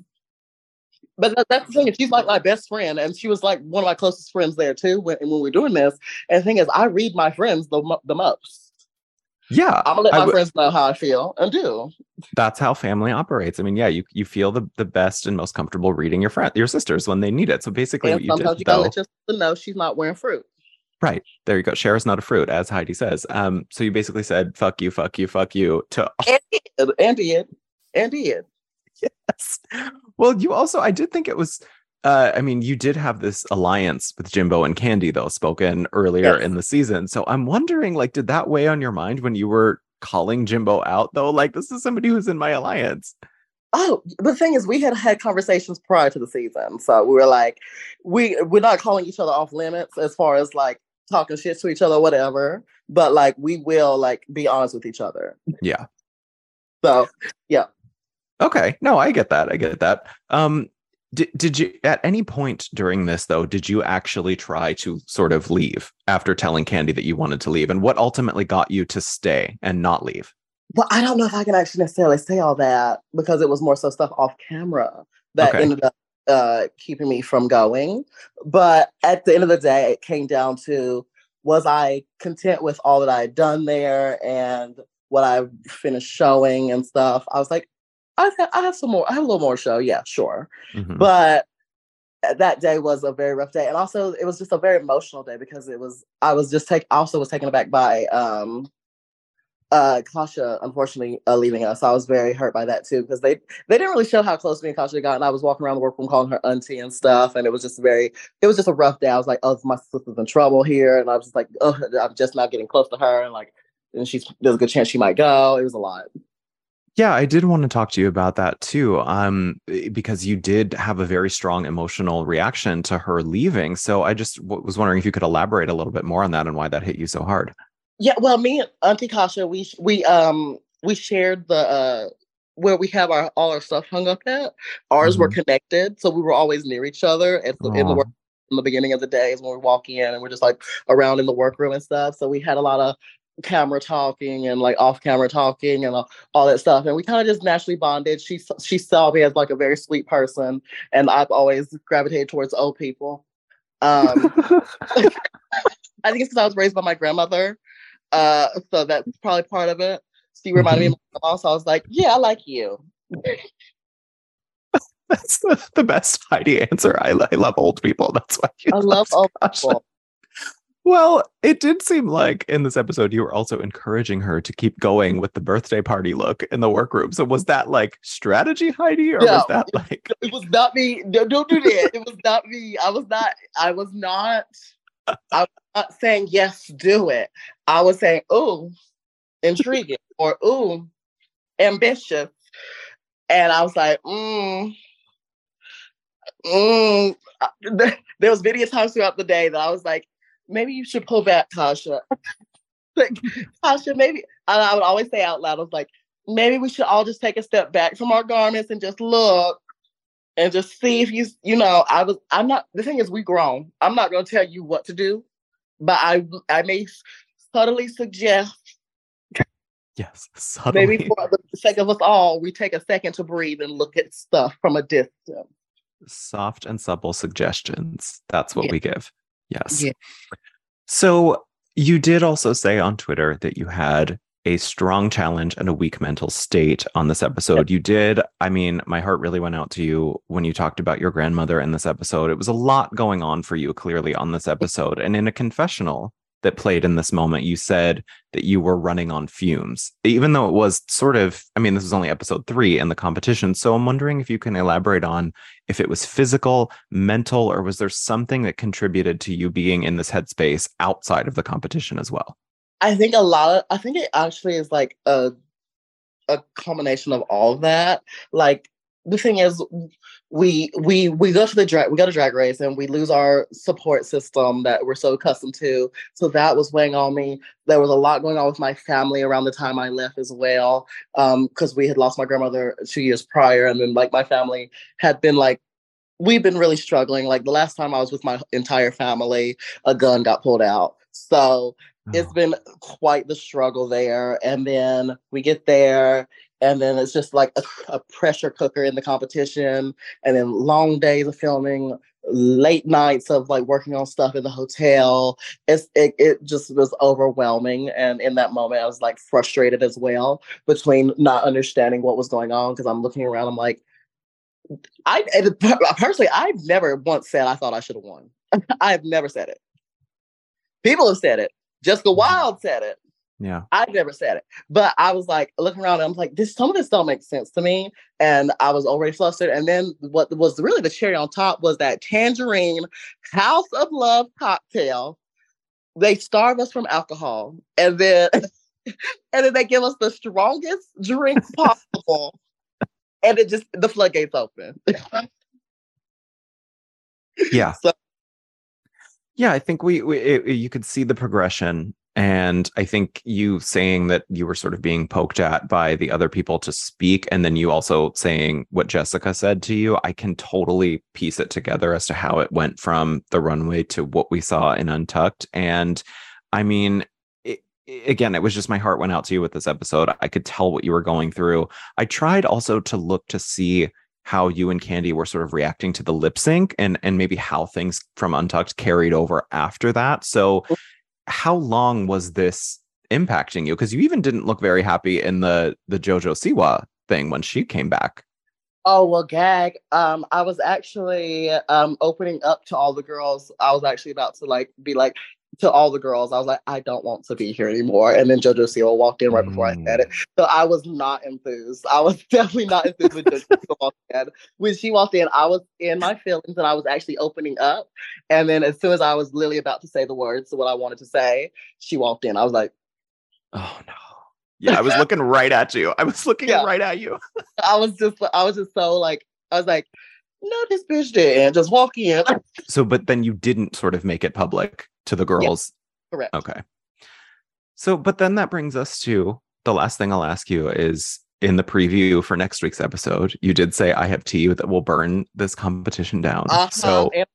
But that, that's the thing. She's like my best friend, and she was like one of my closest friends there too. When, when we're doing this, and the thing is, I read my friends the, the most. Yeah. I'm gonna let my w- friends know how I feel and do. that's how family operates. I mean, yeah, you you feel the, the best and most comfortable reading your friend your sisters when they need it. So basically And what you sometimes did you gotta though, let your sister know she's not wearing fruit. right. There you go. Cher is not a fruit, as Heidi says. Um, so you basically said fuck you, fuck you, fuck you to And did, and did, and did. yes. Well, you also, I did think it was. Uh, I mean, you did have this alliance with Jimbo and Candy, though, spoken earlier Yes. in the season. So I'm wondering, like, did that weigh on your mind when you were calling Jimbo out, though? Like, this is somebody who's in my alliance. Oh, the thing is, we had had conversations prior to the season, so we were like, we we're not calling each other off limits as far as like talking shit to each other, whatever. But like, we will like be honest with each other. Yeah. So yeah. Okay. No, I get that. I get that. Um, Did, did you at any point during this though did you actually try to sort of leave after telling candy that you wanted to leave and what ultimately got you to stay and not leave Well, I don't know if I can actually necessarily say all that because it was more so stuff off camera that Okay. ended up uh, keeping me from going. But at the end of the day, it came down to was I content with all that I had done there and what I finished showing and stuff. I was like, I have, I have some more. I have a little more show. Yeah, sure. Mhm. But that day was a very rough day, and also it was just a very emotional day because it was. I was just take. Also was taken aback by um, uh, Kasha unfortunately uh, leaving us. I was very hurt by that too because they they didn't really show how close me and Kasha got, and I was walking around the workroom calling her auntie and stuff, and it was just very. It was just a rough day. I was like, oh, my sister's in trouble here, and I was just like, oh, I'm just not getting close to her, and like, and she's there's a good chance she might go. It was a lot. Yeah, I did want to talk to you about that too. Um, because you did have a very strong emotional reaction to her leaving. So I just w- was wondering if you could elaborate a little bit more on that and why that hit you so hard. Yeah, well, me and Auntie Kasha, we we um we shared the uh where we have our all our stuff hung up at. Ours were connected, so we were always near each other at the, in the work in the beginning of the days when we walk in and we're just like around in the workroom and stuff. So we had a lot of camera talking and like off camera talking and all, all that stuff and we kind of just naturally bonded she she saw me as like a very sweet person and i've always gravitated towards old people um I think it's because I was raised by my grandmother. Uh, so that's probably part of it. She reminded me of my grandma, so I was like, yeah, I like you. That's the, the best Heidi answer. I, I love old people. That's why you I love old people. Well, it did seem like in this episode you were also encouraging her to keep going with the birthday party look in the workroom. So was that like strategy, Heidi, or was that like It was not me. No, don't do that. It was not me. I was not. I was not. I was not saying yes, do it. I was saying, ooh, intriguing or ooh, ambitious, and I was like, mm, mm. There there was many times throughout the day that I was like, maybe you should pull back, Tasha. like, Tasha, maybe. I would always say out loud, I was like, maybe we should all just take a step back from our garments and just look and just see if you, you know, I was, I'm not, the thing is, we grown. I'm not going to tell you what to do, but I, I may subtly suggest yes, subtly. maybe for the sake of us all, we take a second to breathe and look at stuff from a distance. soft and supple suggestions. That's what Yeah. we give. Yes. Yeah. So you did also say on Twitter that you had a strong challenge and a weak mental state on this episode. You did. I mean, my heart really went out to you when you talked about your grandmother in this episode. It was a lot going on for you clearly on this episode. And in a confessional that played in this moment, you said that you were running on fumes, even though it was sort of, I mean, this was only episode three in the competition. So I'm wondering if you can elaborate on if it was physical, mental, or was there something that contributed to you being in this headspace outside of the competition as well? I think a lot of I think it actually is like a a combination of all of that. Like the thing is we we we go to the drag we go to drag race and we lose our support system that we're so accustomed to. So that was weighing on me. There was a lot going on with my family around the time I left as well. Um, because we had lost my grandmother two years prior, and then like my family had been like we've been really struggling. Like the last time I was with my entire family, a gun got pulled out. So it's been quite the struggle there. And then we get there, and then it's just like a, a pressure cooker in the competition, and then long days of filming, late nights of like working on stuff in the hotel. It's it, it just was overwhelming. And in that moment, I was like frustrated as well between not understanding what was going on because I'm looking around, I'm like, I personally, I've never once said I thought I should have won. I've never said it. People have said it. Jessica mm-hmm. wild said it. Yeah. I've never said it. But I was like looking around and I'm like, this some of this don't make sense to me. And I was already flustered. And then what was really the cherry on top was that tangerine house of love cocktail. They starve us from alcohol. And then and then they give us the strongest drink possible. and it just the floodgates open. Yeah. So- yeah, I think we, we it, you could see the progression And I think you saying that you were sort of being poked at by the other people to speak, and then you also saying what Jessica said to you, I can totally piece it together as to how it went from the runway to what we saw in Untucked. And I mean, it, again, it was just my heart went out to you with this episode. I could tell what you were going through. I tried also to look to see how you and Candy were sort of reacting to the lip sync and and maybe how things from Untucked carried over after that. So how long was this impacting you? Because you even didn't look very happy in the the Jojo Siwa thing when she came back. Oh well, gag. Um, I was actually um opening up to all the girls. I was actually about to like be like to all the girls. I was like, I don't want to be here anymore. And then JoJo Siwa walked in right before I said it. So I was not enthused. I was definitely not enthused when JoJo Siwa walked in. When she walked in, I was in my feelings and I was actually opening up. And then as soon as I was literally about to say the words of what I wanted to say, she walked in. I was like, Oh no. Yeah, I was looking right at you. I was looking Yeah. right at you. I was just, I was just so like, I was like, no, this bitch didn't. Just walk in. So, but then you didn't sort of make it public to the girls. Correct. Okay. So, but then that brings us to the last thing I'll ask you is in the preview for next week's episode, you did say I have tea that will burn this competition down. Uh-huh, So, and,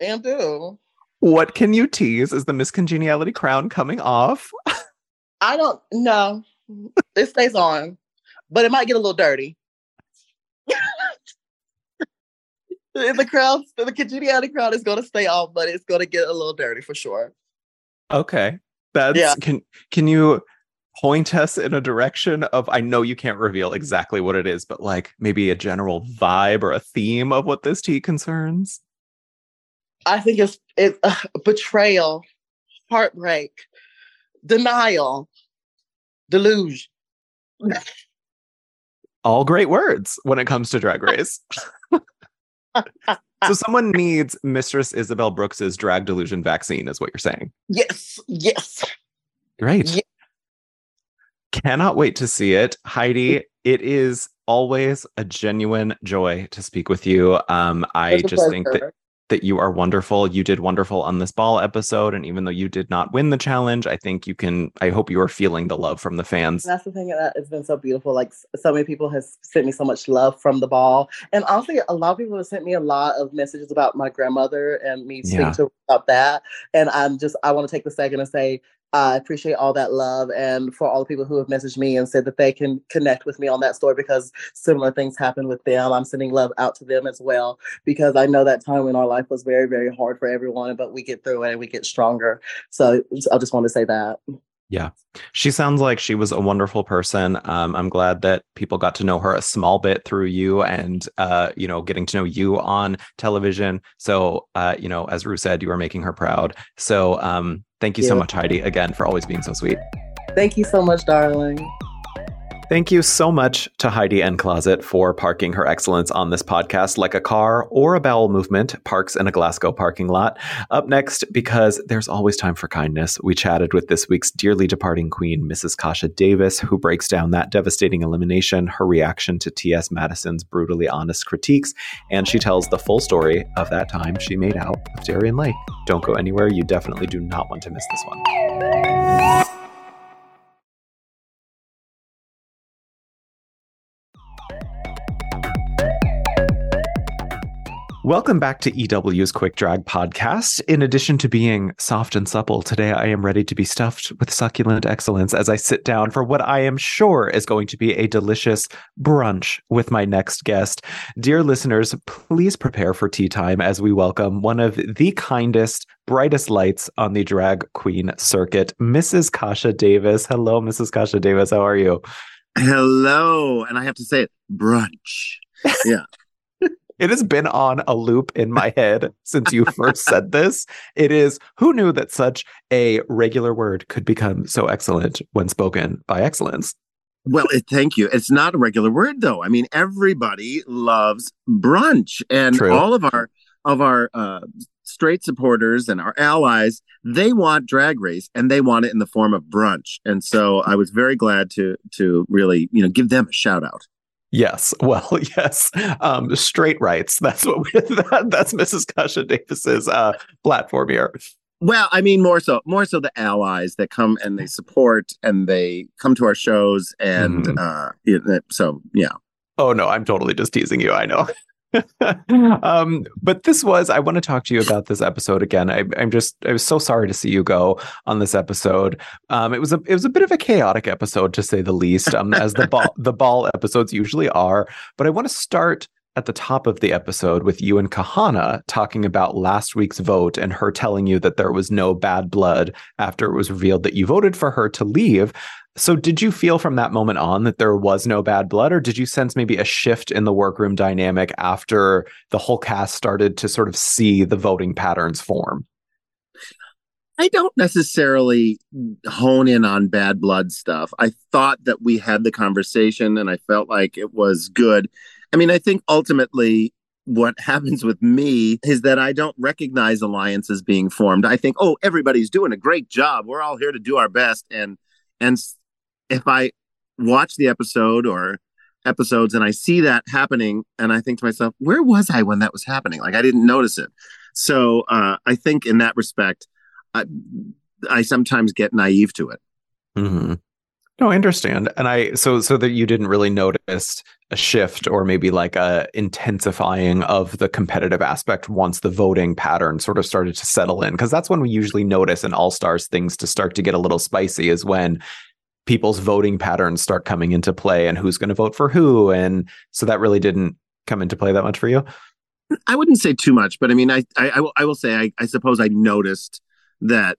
and do. what can you tease? Is the Miss Congeniality crown coming off? I don't know. It stays on, but it might get a little dirty. The the crowd, the congeniality crowd is going to stay on, but it's going to get a little dirty for sure. Okay. That's Yeah. can can you point us in a direction of I know you can't reveal exactly what it is, but like maybe a general vibe or a theme of what this tea concerns? I think it's it's uh, betrayal, heartbreak, denial, deluge. All great words when it comes to drag race. so someone needs Mistress Isabel Brooks's drag delusion vaccine, is what you're saying. Yes, yes. Great. Ye- Cannot wait to see it. Heidi, it is always a genuine joy to speak with you. Um, I just think that. That you are wonderful. You did wonderful on this ball episode. And even though you did not win the challenge, I think you can I hope you are feeling the love from the fans. And that's the thing that has been so beautiful. Like so many people has sent me so much love from the ball, and honestly, a lot of people have sent me a lot of messages about my grandmother and me speaking Yeah. to about that. And I'm just I want to take the second and say I appreciate all that love, and for all the people who have messaged me and said that they can connect with me on that story because similar things happen with them. I'm sending love out to them as well because I know that time in our life was very very hard for everyone, but we get through it and we get stronger. So I just want to say that. She sounds like she was a wonderful person. Um, I'm glad that people got to know her a small bit through you and, uh, you know, getting to know you on television. So, uh, you know, as Rue said, you are making her proud. So, um, thank you so much, Heidi, again, for always being so sweet. Thank you so much, darling. Thank you so much to Heidi N Closet for parking her excellence on this podcast like a car or a bowel movement parks in a Glasgow parking lot. Up next, because there's always time for kindness, we chatted with this week's dearly departing queen, Mrs. Kasha Davis, who breaks down that devastating elimination, her reaction to T.S. Madison's brutally honest critiques, and she tells the full story of that time she made out with Darienne Lake. Don't go anywhere. You definitely do not want to miss this one. Welcome back to EW's Quick Drag Podcast. In addition to being soft and supple, today I am ready to be stuffed with succulent excellence as I sit down for what I am sure is going to be a delicious brunch with my next guest. Dear listeners, please prepare for tea time as we welcome one of the kindest, brightest lights on the drag queen circuit, Mrs. Kasha Davis. Hello, Mrs. Kasha Davis. How are you? Hello, and I have to say it, brunch. It has been on a loop in my head since you first said this. It is who knew that such a regular word could become so excellent when spoken by excellence? Well, it, thank you. It's not a regular word though. I mean, everybody loves brunch, and True. all of our of our uh, straight supporters and our allies, they want Drag Race, and they want it in the form of brunch. And so, I was very glad to to really you know give them a shout out. Yes. Well, yes. Um, straight rights. That's what we, that, that's Mrs. Kasha Davis's uh, platform here. Well, I mean, more so, more so the allies that come and they support and they come to our shows, and Mhm. uh, so yeah. Oh no, I'm totally just teasing you. I know. um, but this was I want to talk to you about this episode again. I, I'm just I was so sorry to see you go on this episode. Um, it was a it was a bit of a chaotic episode to say the least, um, as the ball the ball episodes usually are. But I want to start at the top of the episode with you and Kahanna talking about last week's vote and her telling you that there was no bad blood after it was revealed that you voted for her to leave. So, did you feel from that moment on that there was no bad blood, or did you sense maybe a shift in the workroom dynamic after the whole cast started to sort of see the voting patterns form? I don't necessarily hone in on bad blood stuff. I thought that we had the conversation and I felt like it was good. I mean, I think ultimately what happens with me is that I don't recognize alliances being formed. I think, oh, everybody's doing a great job. We're all here to do our best. And and if I watch the episode or episodes and I see that happening and I think to myself, where was I when that was happening? Like I didn't notice it. So uh, I think in that respect, I, I sometimes get naive to it. Mm-hmm. No, I understand, and I so so that you didn't really notice a shift or maybe like a intensifying of the competitive aspect once the voting pattern sort of started to settle in because that's when we usually notice in all stars things to start to get a little spicy is when people's voting patterns start coming into play and who's going to vote for who and so that really didn't come into play that much for you I wouldn't say too much, but I mean, I I, I will, I will say I, I suppose I noticed that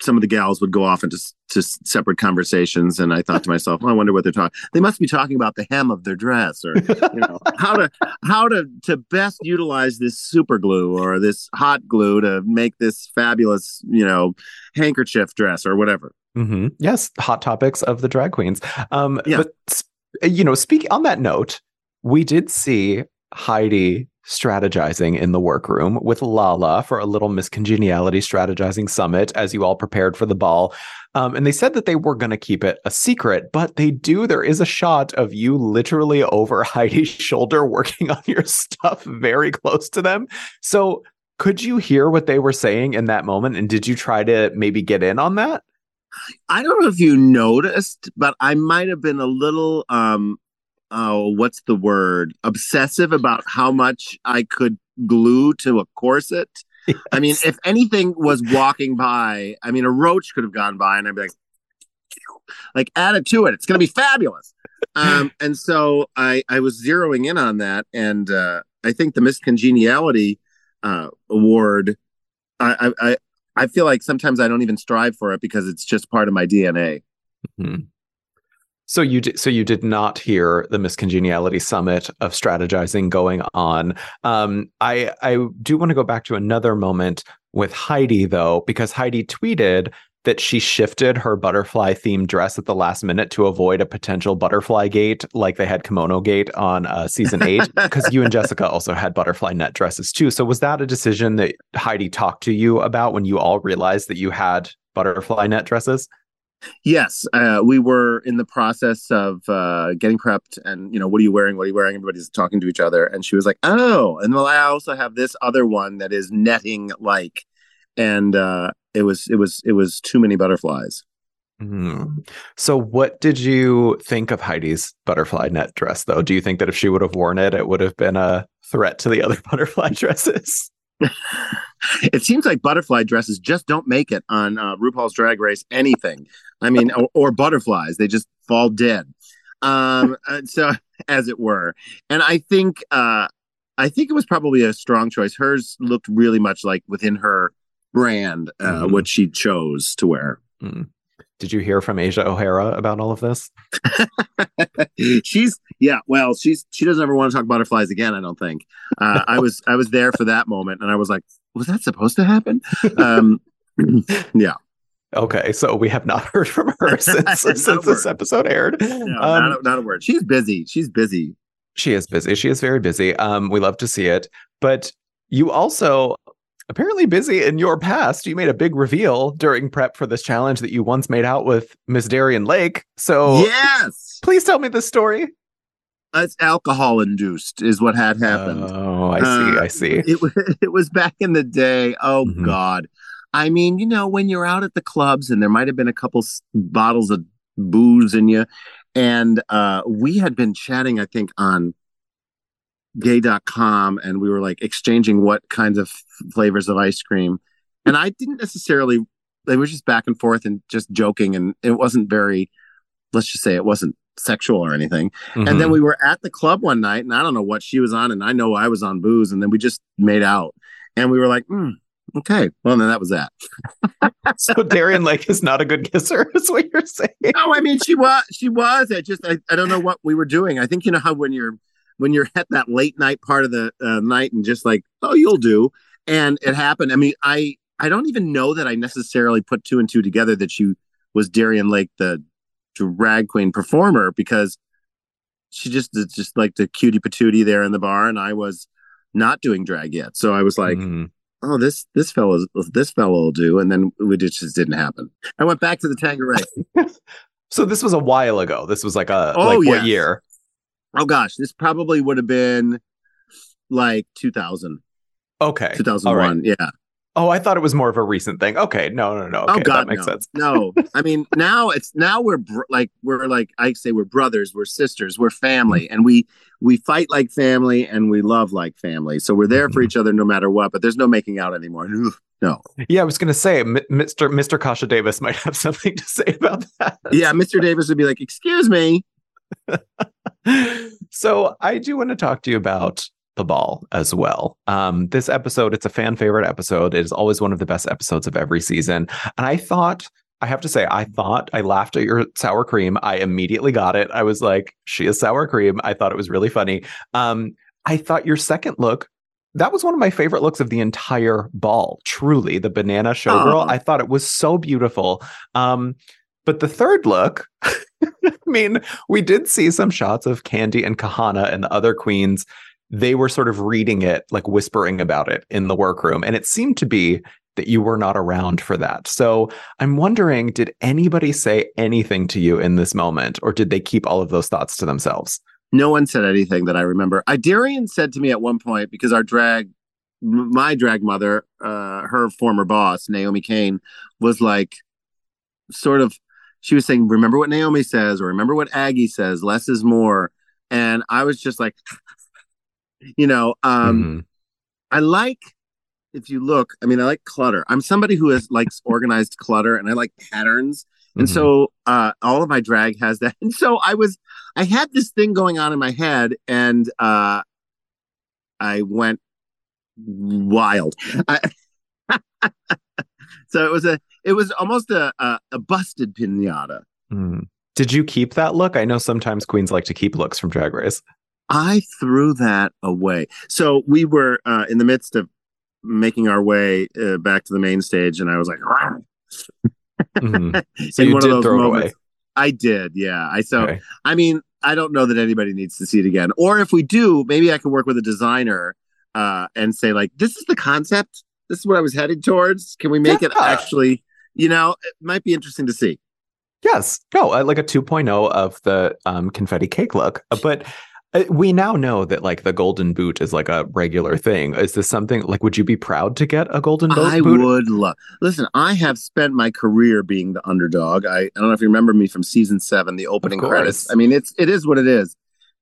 some of the gals would go off into to separate conversations, and I thought to myself, I wonder what they're talking. They must be talking about the hem of their dress, or you know, how to how to to best utilize this super glue or this hot glue to make this fabulous, you know, handkerchief dress or whatever. Hmm Yes, hot topics of the drag queens. Um, Yeah. But you know, speak on that note, we did see Heidi strategizing in the workroom with LaLa for a little miscongeniality strategizing summit as you all prepared for the ball. Um, and they said that they were going to keep it a secret, but they do. There is a shot of you literally over Heidi's shoulder working on your stuff very close to them. So, could you hear what they were saying in that moment? And did you try to maybe get in on that? I don't know if you noticed, but I might have been a little um oh, what's the word? Obsessive about how much I could glue to a corset. I mean, if anything was walking by, I mean, a roach could have gone by, and I'd be like, like add it to it. It's going to be fabulous. Um, and so I I was zeroing in on that, and uh, I think the miscongeniality uh, award. I, I I feel like sometimes I don't even strive for it because it's just part of my DNA. Hmm. So you did. So you did not hear the miscongeniality summit of strategizing going on. Um, I I do want to go back to another moment with Heidi though, because Heidi tweeted that she shifted her butterfly themed dress at the last minute to avoid a potential butterfly gate, like they had kimono gate on uh, season eight. Because you and Jessica also had butterfly net dresses too. So was that a decision that Heidi talked to you about when you all realized that you had butterfly net dresses? Yes, uh, we were in the process of uh, getting prepped, and you know, what are you wearing? What are you wearing? Everybody's talking to each other, and she was like, "Oh," and well, I also have this other one that is netting like, and uh, it was it was it was too many butterflies. Hmm. So, what did you think of Heidi's butterfly net dress, though? Do you think that if she would have worn it, it would have been a threat to the other butterfly dresses? it seems like butterfly dresses just don't make it on uh, RuPaul's Drag Race anything. I mean, or, or butterflies, they just fall dead. Um, so as it were, and I think uh, I think it was probably a strong choice. Hers looked really much like within her brand uh, Mhm. what she chose to wear. Did you hear from Asia O'Hara about all of this? she's yeah well she's she doesn't ever want to talk butterflies again i don't think uh, i was i was there for that moment and i was like was that supposed to happen um yeah Okay, so we have not heard from her since, since this episode aired. no, Um, not, a, not a word she's busy she's busy She is busy. She is very busy. Um, we love to see it. But you also apparently busy in your past. You made a big reveal during prep for this challenge that you once made out with Miss Darienne Lake. So yes please tell me the story. it's alcohol induced is what had happened. Oh, I see. Uh, I see. it, wa- it was back in the day. Oh Mhm. God. I mean, you know, when you're out at the clubs and there might have been a couple s- bottles of booze in you. And uh, we had been chatting, I think, on gay.com and we were like exchanging what kinds of flavors of ice cream. And I didn't necessarily, they were just back and forth and just joking. And it wasn't very, let's just say it wasn't sexual or anything. And then Mhm. we were at the club one night, and I don't know what she was on, and I know I was on booze, and then we just made out, and we were like, "Hmm, okay, well, then that was that. so Darienne Lake is not a good kisser, is what you're saying. No, I mean she was, she was. I just, I, I don't know what we were doing. I think you know how when you're when you're at that late night part of the uh, night, and just like, oh, you'll do, and it happened. I mean, I, I don't even know that I necessarily put two and two together that she was Darienne Lake, the drag queen performer, because she just just like the cutie patootie there in the bar, and I was not doing drag yet. So I was like, Mhm. oh, this this fellow this fellow will do, and then it just, just didn't happen. I went back to the Tanqueray. So this was a while ago. This was like a Oh, like what year? Oh gosh, this probably would have been like 2000, Okay. 2001. All right. Yeah. Oh, I thought it was more of a recent thing. Okay. No, no, no. Okay, oh God, that makes no. sense. no, I mean now it's now we're br- like we're like I say we're brothers, we're sisters, we're family, and we we fight like family and we love like family. So we're there for Mhm. each other no matter what. But there's no making out anymore. No. Yeah, I was going to say, M- Mr. Mr. Kasha Davis might have something to say about that. Yeah, Mr. Davis would be like, "Excuse me." so I do want to talk to you about the ball as well. Um, this episode, it's a fan favorite episode. It is always one of the best episodes of every season. And I thought, I have to say, I thought I laughed at your sour cream. I immediately got it. I was like, she is sour cream. I thought it was really funny. Um, I thought your second look, that was one of my favorite looks of the entire ball. Truly, the banana showgirl. Aw. I thought it was so beautiful. Um, but the third look, I mean, we did see some shots of Kandy and Kahanna and the other queens. They were sort of reading it, like whispering about it in the workroom. And it seemed to be that you were not around for that. So I'm wondering did anybody say anything to you in this moment, or did they keep all of those thoughts to themselves? No one said anything that I remember. Idarian said to me at one point because our drag, my drag mother, uh, her former boss Naomi Kane, was like, sort of, she was saying, "Remember what Naomi says, or remember what Aggie says. Less is more." And I was just like, you know, um, Mhm. I like if you look. I mean, I like clutter. I'm somebody who has likes organized clutter, and I like patterns. And Mhm. so uh, all of my drag has that. And so I was, I had this thing going on in my head, and uh, I went wild. I, so it was a, it was almost a a, a busted pinata. Mm. Did you keep that look? I know sometimes queens like to keep looks from Drag Race. I threw that away. So we were uh, in the midst of making our way uh, back to the main stage, and I was like, "Rah." Mhm. So In you one of did those moments. away. I did, yeah. I so Okay. I mean, I don't know that anybody needs to see it again. Or if we do, maybe I can work with a designer uh, and say, like, this is the concept. This is what I was headed towards. Can we make it actually, you know, it might be interesting to see. Yes. No, uh, like a 2.0 of the um, confetti cake look. Uh, But uh, we now know that like the golden boot is like a regular thing. Is this something like, would you be proud to get a golden boot? I would love. Listen, I have spent my career being the underdog. I, I don't know if you remember me from season seven, the opening credits. I mean, it's it is what it is,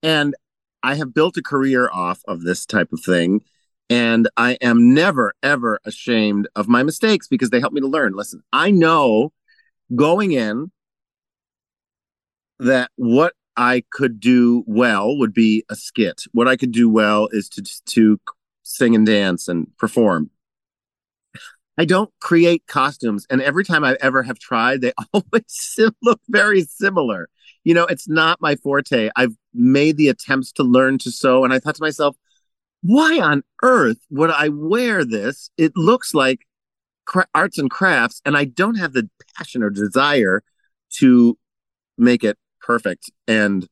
and I have built a career off of this type of thing, and I am never ever ashamed of my mistakes because they help me to learn. Listen, I know going in that what I could do well would be a skit. What I could do well is to to sing and dance and perform. I don't create costumes, and every time I ever have tried, they always look very similar. You know, it's not my forte. I've made the attempts to learn to sew, and I thought to myself, why on earth would I wear this? It looks like cra- arts and crafts, and I don't have the passion or desire to make it perfect and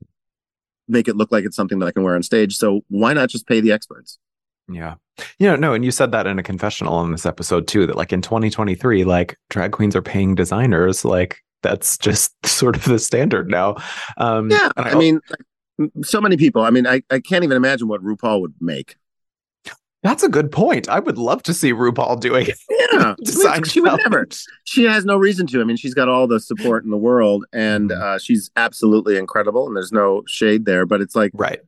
make it look like it's something that I can wear on stage. So why not just pay the experts? Yeah. You know, no, and you said that in a confessional in this episode too, that like in 2023, like drag queens are paying designers. Like that's just sort of the standard now. Um Yeah, and I mean, so many people. I mean, I, I can't even imagine what RuPaul would make. That's a good point. I would love to see RuPaul doing it. Yeah, Design she would never. She has no reason to. I mean, she's got all the support in the world, and Mhm. uh, she's absolutely incredible. And there's no shade there, but it's like Right.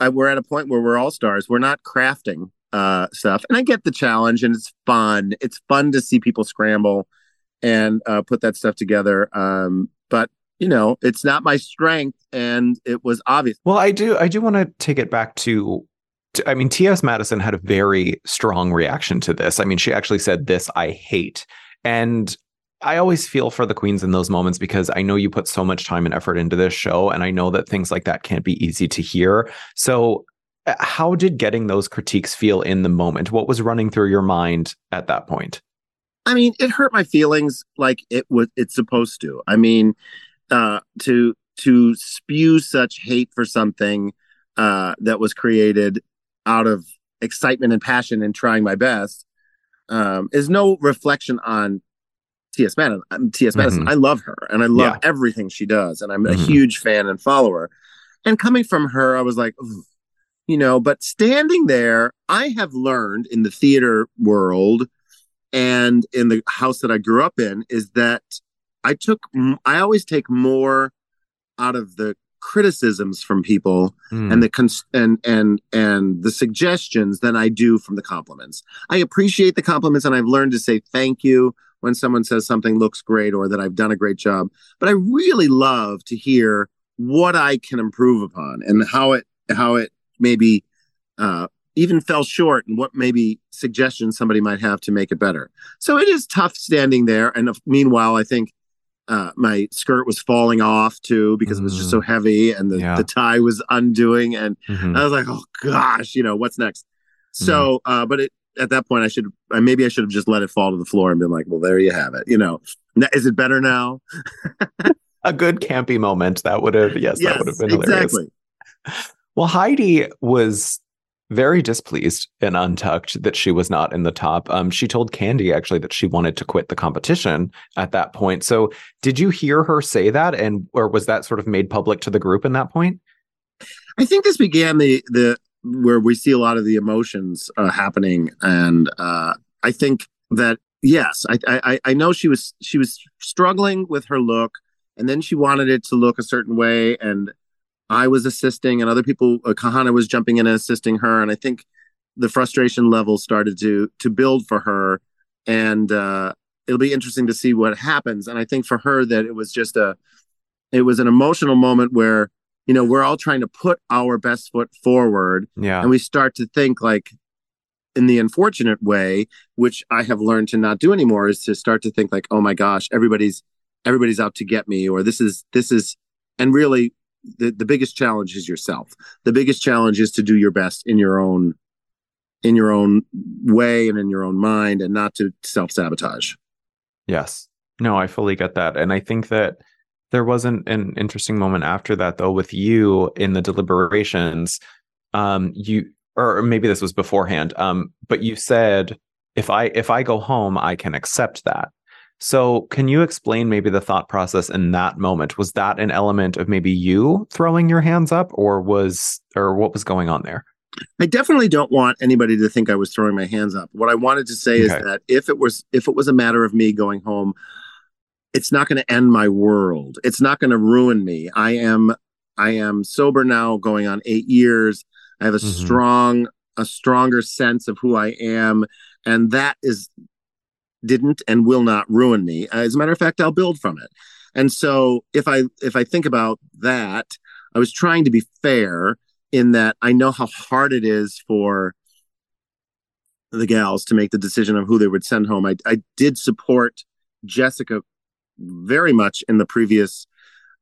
I, we're at a point where we're all stars. We're not crafting uh, stuff, and I get the challenge, and it's fun. It's fun to see people scramble and uh, put that stuff together. Um, but you know, it's not my strength, and it was obvious. Well, I do. I do want to take it back to. I mean, T.S. Madison had a very strong reaction to this. I mean, she actually said, "This I hate," and I always feel for the queens in those moments because I know you put so much time and effort into this show, and I know that things like that can't be easy to hear. So, uh, how did getting those critiques feel in the moment? What was running through your mind at that point? I mean, it hurt my feelings like it was. It's supposed to. I mean, uh, to to spew such hate for something uh, that was created out of excitement and passion and trying my best um, is no reflection on T.S. Madison. um, T.S. Madison. Mhm. I love her and I love Yeah. everything she does, and I'm a Mhm. huge fan and follower. And coming from her, I was like, you know. But standing there, I have learned in the theater world and in the house that I grew up in is that I took I always take more out of the criticisms from people Mm. and the cons- and and and the suggestions than I do from the compliments. I appreciate the compliments and I've learned to say thank you when someone says something looks great or that I've done a great job. But I really love to hear what I can improve upon and how it how it maybe uh, even fell short and what maybe suggestions somebody might have to make it better. So it is tough standing there. And meanwhile, I think uh, my skirt was falling off too because it was just so heavy and the, Yeah. the tie was undoing. And Mhm. I was like, oh gosh, you know, what's next? So, uh, but it, at that point, I should, uh, maybe I should have just let it fall to the floor and been like, well, there you have it. You know, is it better now? a good campy moment that would have yes, that would have been hilarious. exactly. Well, Heidi was very displeased and untucked that she was not in the top. Um, she told Kandy actually that she wanted to quit the competition at that point. So, did you hear her say that, and or was that sort of made public to the group in that point? I think this began the the where we see a lot of the emotions uh, happening, and uh, I think that yes, I, I I know she was she was struggling with her look, and then she wanted it to look a certain way, and I was assisting, and other people, uh, Kahanna was jumping in and assisting her, and I think the frustration level started to to build for her, and uh, it'll be interesting to see what happens. And I think for her that it was just a it was an emotional moment where you know we're all trying to put our best foot forward Yeah. and we start to think like in the unfortunate way which i have learned to not do anymore is to start to think like oh my gosh everybody's everybody's out to get me or this is this is and really the, the biggest challenge is yourself the biggest challenge is to do your best in your own in your own way and in your own mind and not to self-sabotage Yes. No, I fully get that. And I think that there wasn't an interesting moment after that though with you in the deliberations. Um you or maybe this was beforehand. Um but you said if I if I go home I can accept that. So can you explain maybe the thought process in that moment? Was that an element of maybe you throwing your hands up or was or what was going on there? I definitely don't want anybody to think I was throwing my hands up. What I wanted to say is that if it was if it was a matter of me going home, it's not going to end my world. It's not going to ruin me. I am I am sober now going on 8 years. I have a Mhm. strong a stronger sense of who I am and that is didn't and will not ruin me. As a matter of fact, I'll build from it. And so if I if I think about that, I was trying to be fair in that I know how hard it is for the gals to make the decision of who they would send home. I, I did support Jessica very much in the previous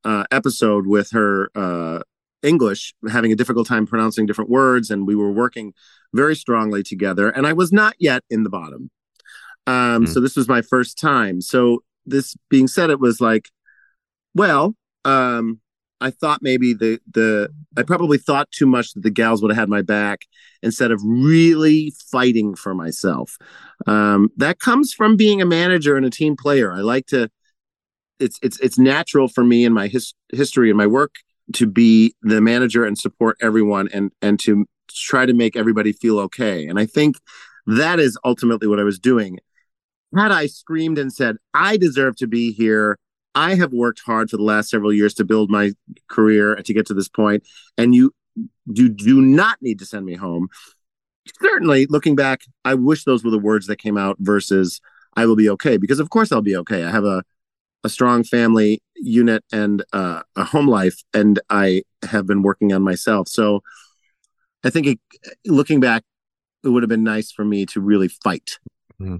uh, episode with her uh, English, having a difficult time pronouncing different words, and we were working very strongly together. And I was not yet in the bottom. Um, Mm. So this was my first time. So this being said, it was like, well, um, I thought maybe the the I probably thought too much that the gals would have had my back instead of really fighting for myself. Um, that comes from being a manager and a team player. I like to. It's it's it's natural for me in my his, history and my work to be the manager and support everyone and and to try to make everybody feel okay. And I think that is ultimately what I was doing. Had I screamed and said, I deserve to be here. I have worked hard for the last several years to build my career and to get to this point, and you you do not need to send me home. Certainly, looking back, I wish those were the words that came out versus I will be okay, because of course I'll be okay. I have a a strong family unit and uh, a home life, and I have been working on myself. So I think it, looking back, it would have been nice for me to really fight. Mm-hmm.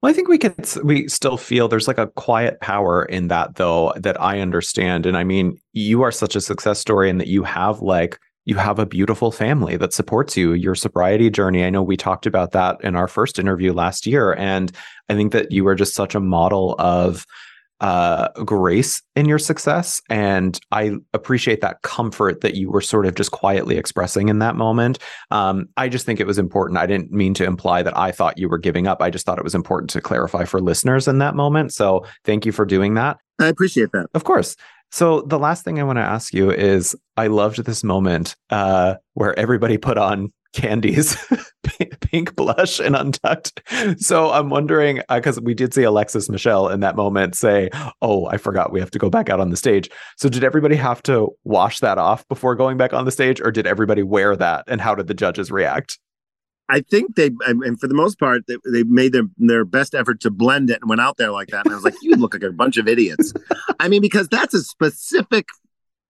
Well, I think we can we still feel there's like a quiet power in that though that I understand. And I mean, you are such a success story in that you have like you have a beautiful family that supports you your sobriety journey i know we talked about that in our first interview last year and i think that you are just such a model of uh, grace in your success. And I appreciate that comfort that you were sort of just quietly expressing in that moment. Um, I just think it was important. I didn't mean to imply that I thought you were giving up. I just thought it was important to clarify for listeners in that moment. So thank you for doing that. I appreciate that. Of course. So the last thing I want to ask you is I loved this moment uh, where everybody put on Kandy's pink blush and untucked. So I'm wondering because uh, we did see Alexis Michelle in that moment say, "Oh, I forgot we have to go back out on the stage." So did everybody have to wash that off before going back on the stage, or did everybody wear that? And how did the judges react? I think they, and for the most part, they, they made their their best effort to blend it and went out there like that. And I was like, you look like a bunch of idiots. I mean, because that's a specific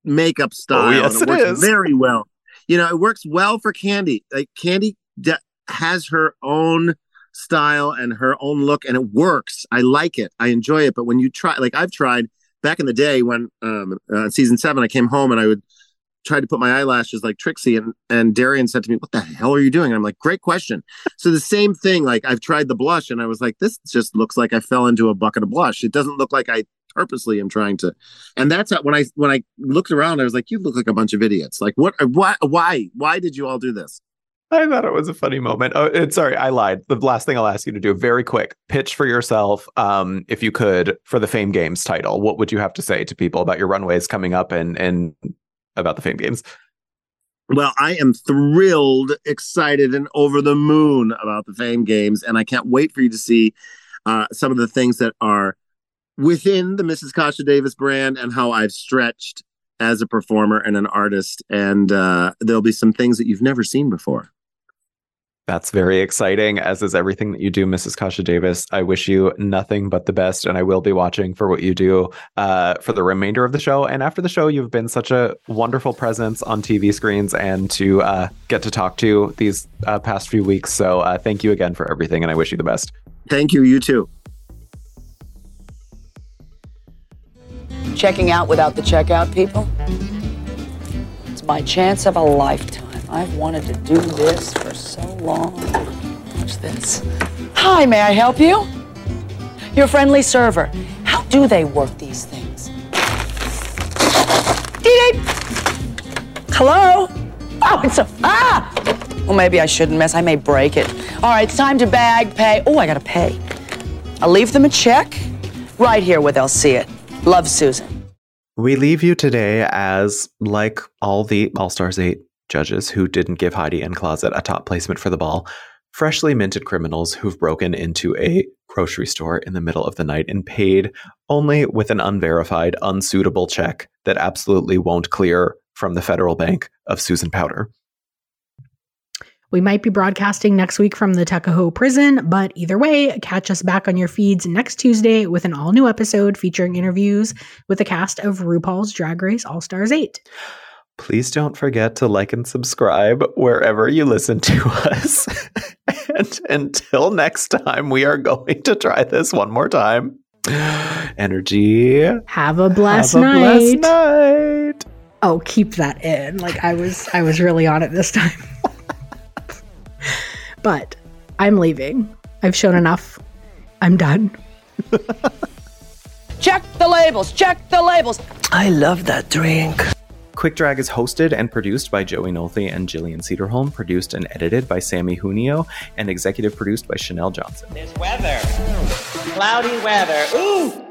makeup style. Oh, yes, and it, it is. very well. You know, it works well for Kandy. Like Kandy de- has her own style and her own look, and it works. I like it. I enjoy it. But when you try, like I've tried back in the day when um, uh, season seven, I came home and I would try to put my eyelashes like Trixie, and and Darienne said to me, "What the hell are you doing?" And I'm like, "Great question." So the same thing. Like I've tried the blush, and I was like, "This just looks like I fell into a bucket of blush. It doesn't look like I purposely am trying to." And that's how, when I when I looked around, I was like, "You look like a bunch of idiots. Like what? Why? Why? Why did you all do this?" I thought it was a funny moment. Oh, and sorry, I lied. The last thing I'll ask you to do, very quick, pitch for yourself, um, if you could, for the Fame Games title. What would you have to say to people about your runways coming up and and about the Fame Games? Well, I am thrilled, excited, and over the moon about the Fame Games, and I can't wait for you to see uh, some of the things that are within the Mrs. Kasha Davis brand and how I've stretched as a performer and an artist. And uh, there'll be some things that you've never seen before. That's very exciting, as is everything that you do, Mrs. Kasha Davis. I wish you nothing but the best, and I will be watching for what you do uh, for the remainder of the show. And after the show, you've been such a wonderful presence on TV screens and to uh, get to talk to these uh, past few weeks. So uh, thank you again for everything, and I wish you the best. Thank you. You too. Checking out without the checkout people? It's my chance of a lifetime. I've wanted to do this for so long. Watch this. Hi, may I help you? Your friendly server. How do they work these things? Dee Hello? Oh, it's a ah! Well, maybe I shouldn't mess. I may break it. All right, it's time to bag pay. Oh, I gotta pay. I'll leave them a check right here where they'll see it. Love, Susan. We leave you today as, like all the All Stars 8 judges who didn't give Heidi N Closet a top placement for the ball, freshly minted criminals who've broken into a grocery store in the middle of the night and paid only with an unverified, unsuitable check that absolutely won't clear from the federal bank of Susan Powter. We might be broadcasting next week from the Tuckahoe prison, but either way, catch us back on your feeds next Tuesday with an all new episode featuring interviews with the cast of RuPaul's Drag Race All Stars 8. Please don't forget to like and subscribe wherever you listen to us. and until next time, we are going to try this one more time. Energy. Have a blessed Have a night. blessed night. Oh, keep that in. Like I was I was really on it this time. but I'm leaving. I've shown enough. I'm done. Check the labels. Check the labels. I love that drink. Quick Drag is hosted and produced by Joey Nolfi and Jillian Sederholm, produced and edited by Sammy Junio, and executive produced by Chanel Johnson. There's weather. Cloudy weather. Ooh!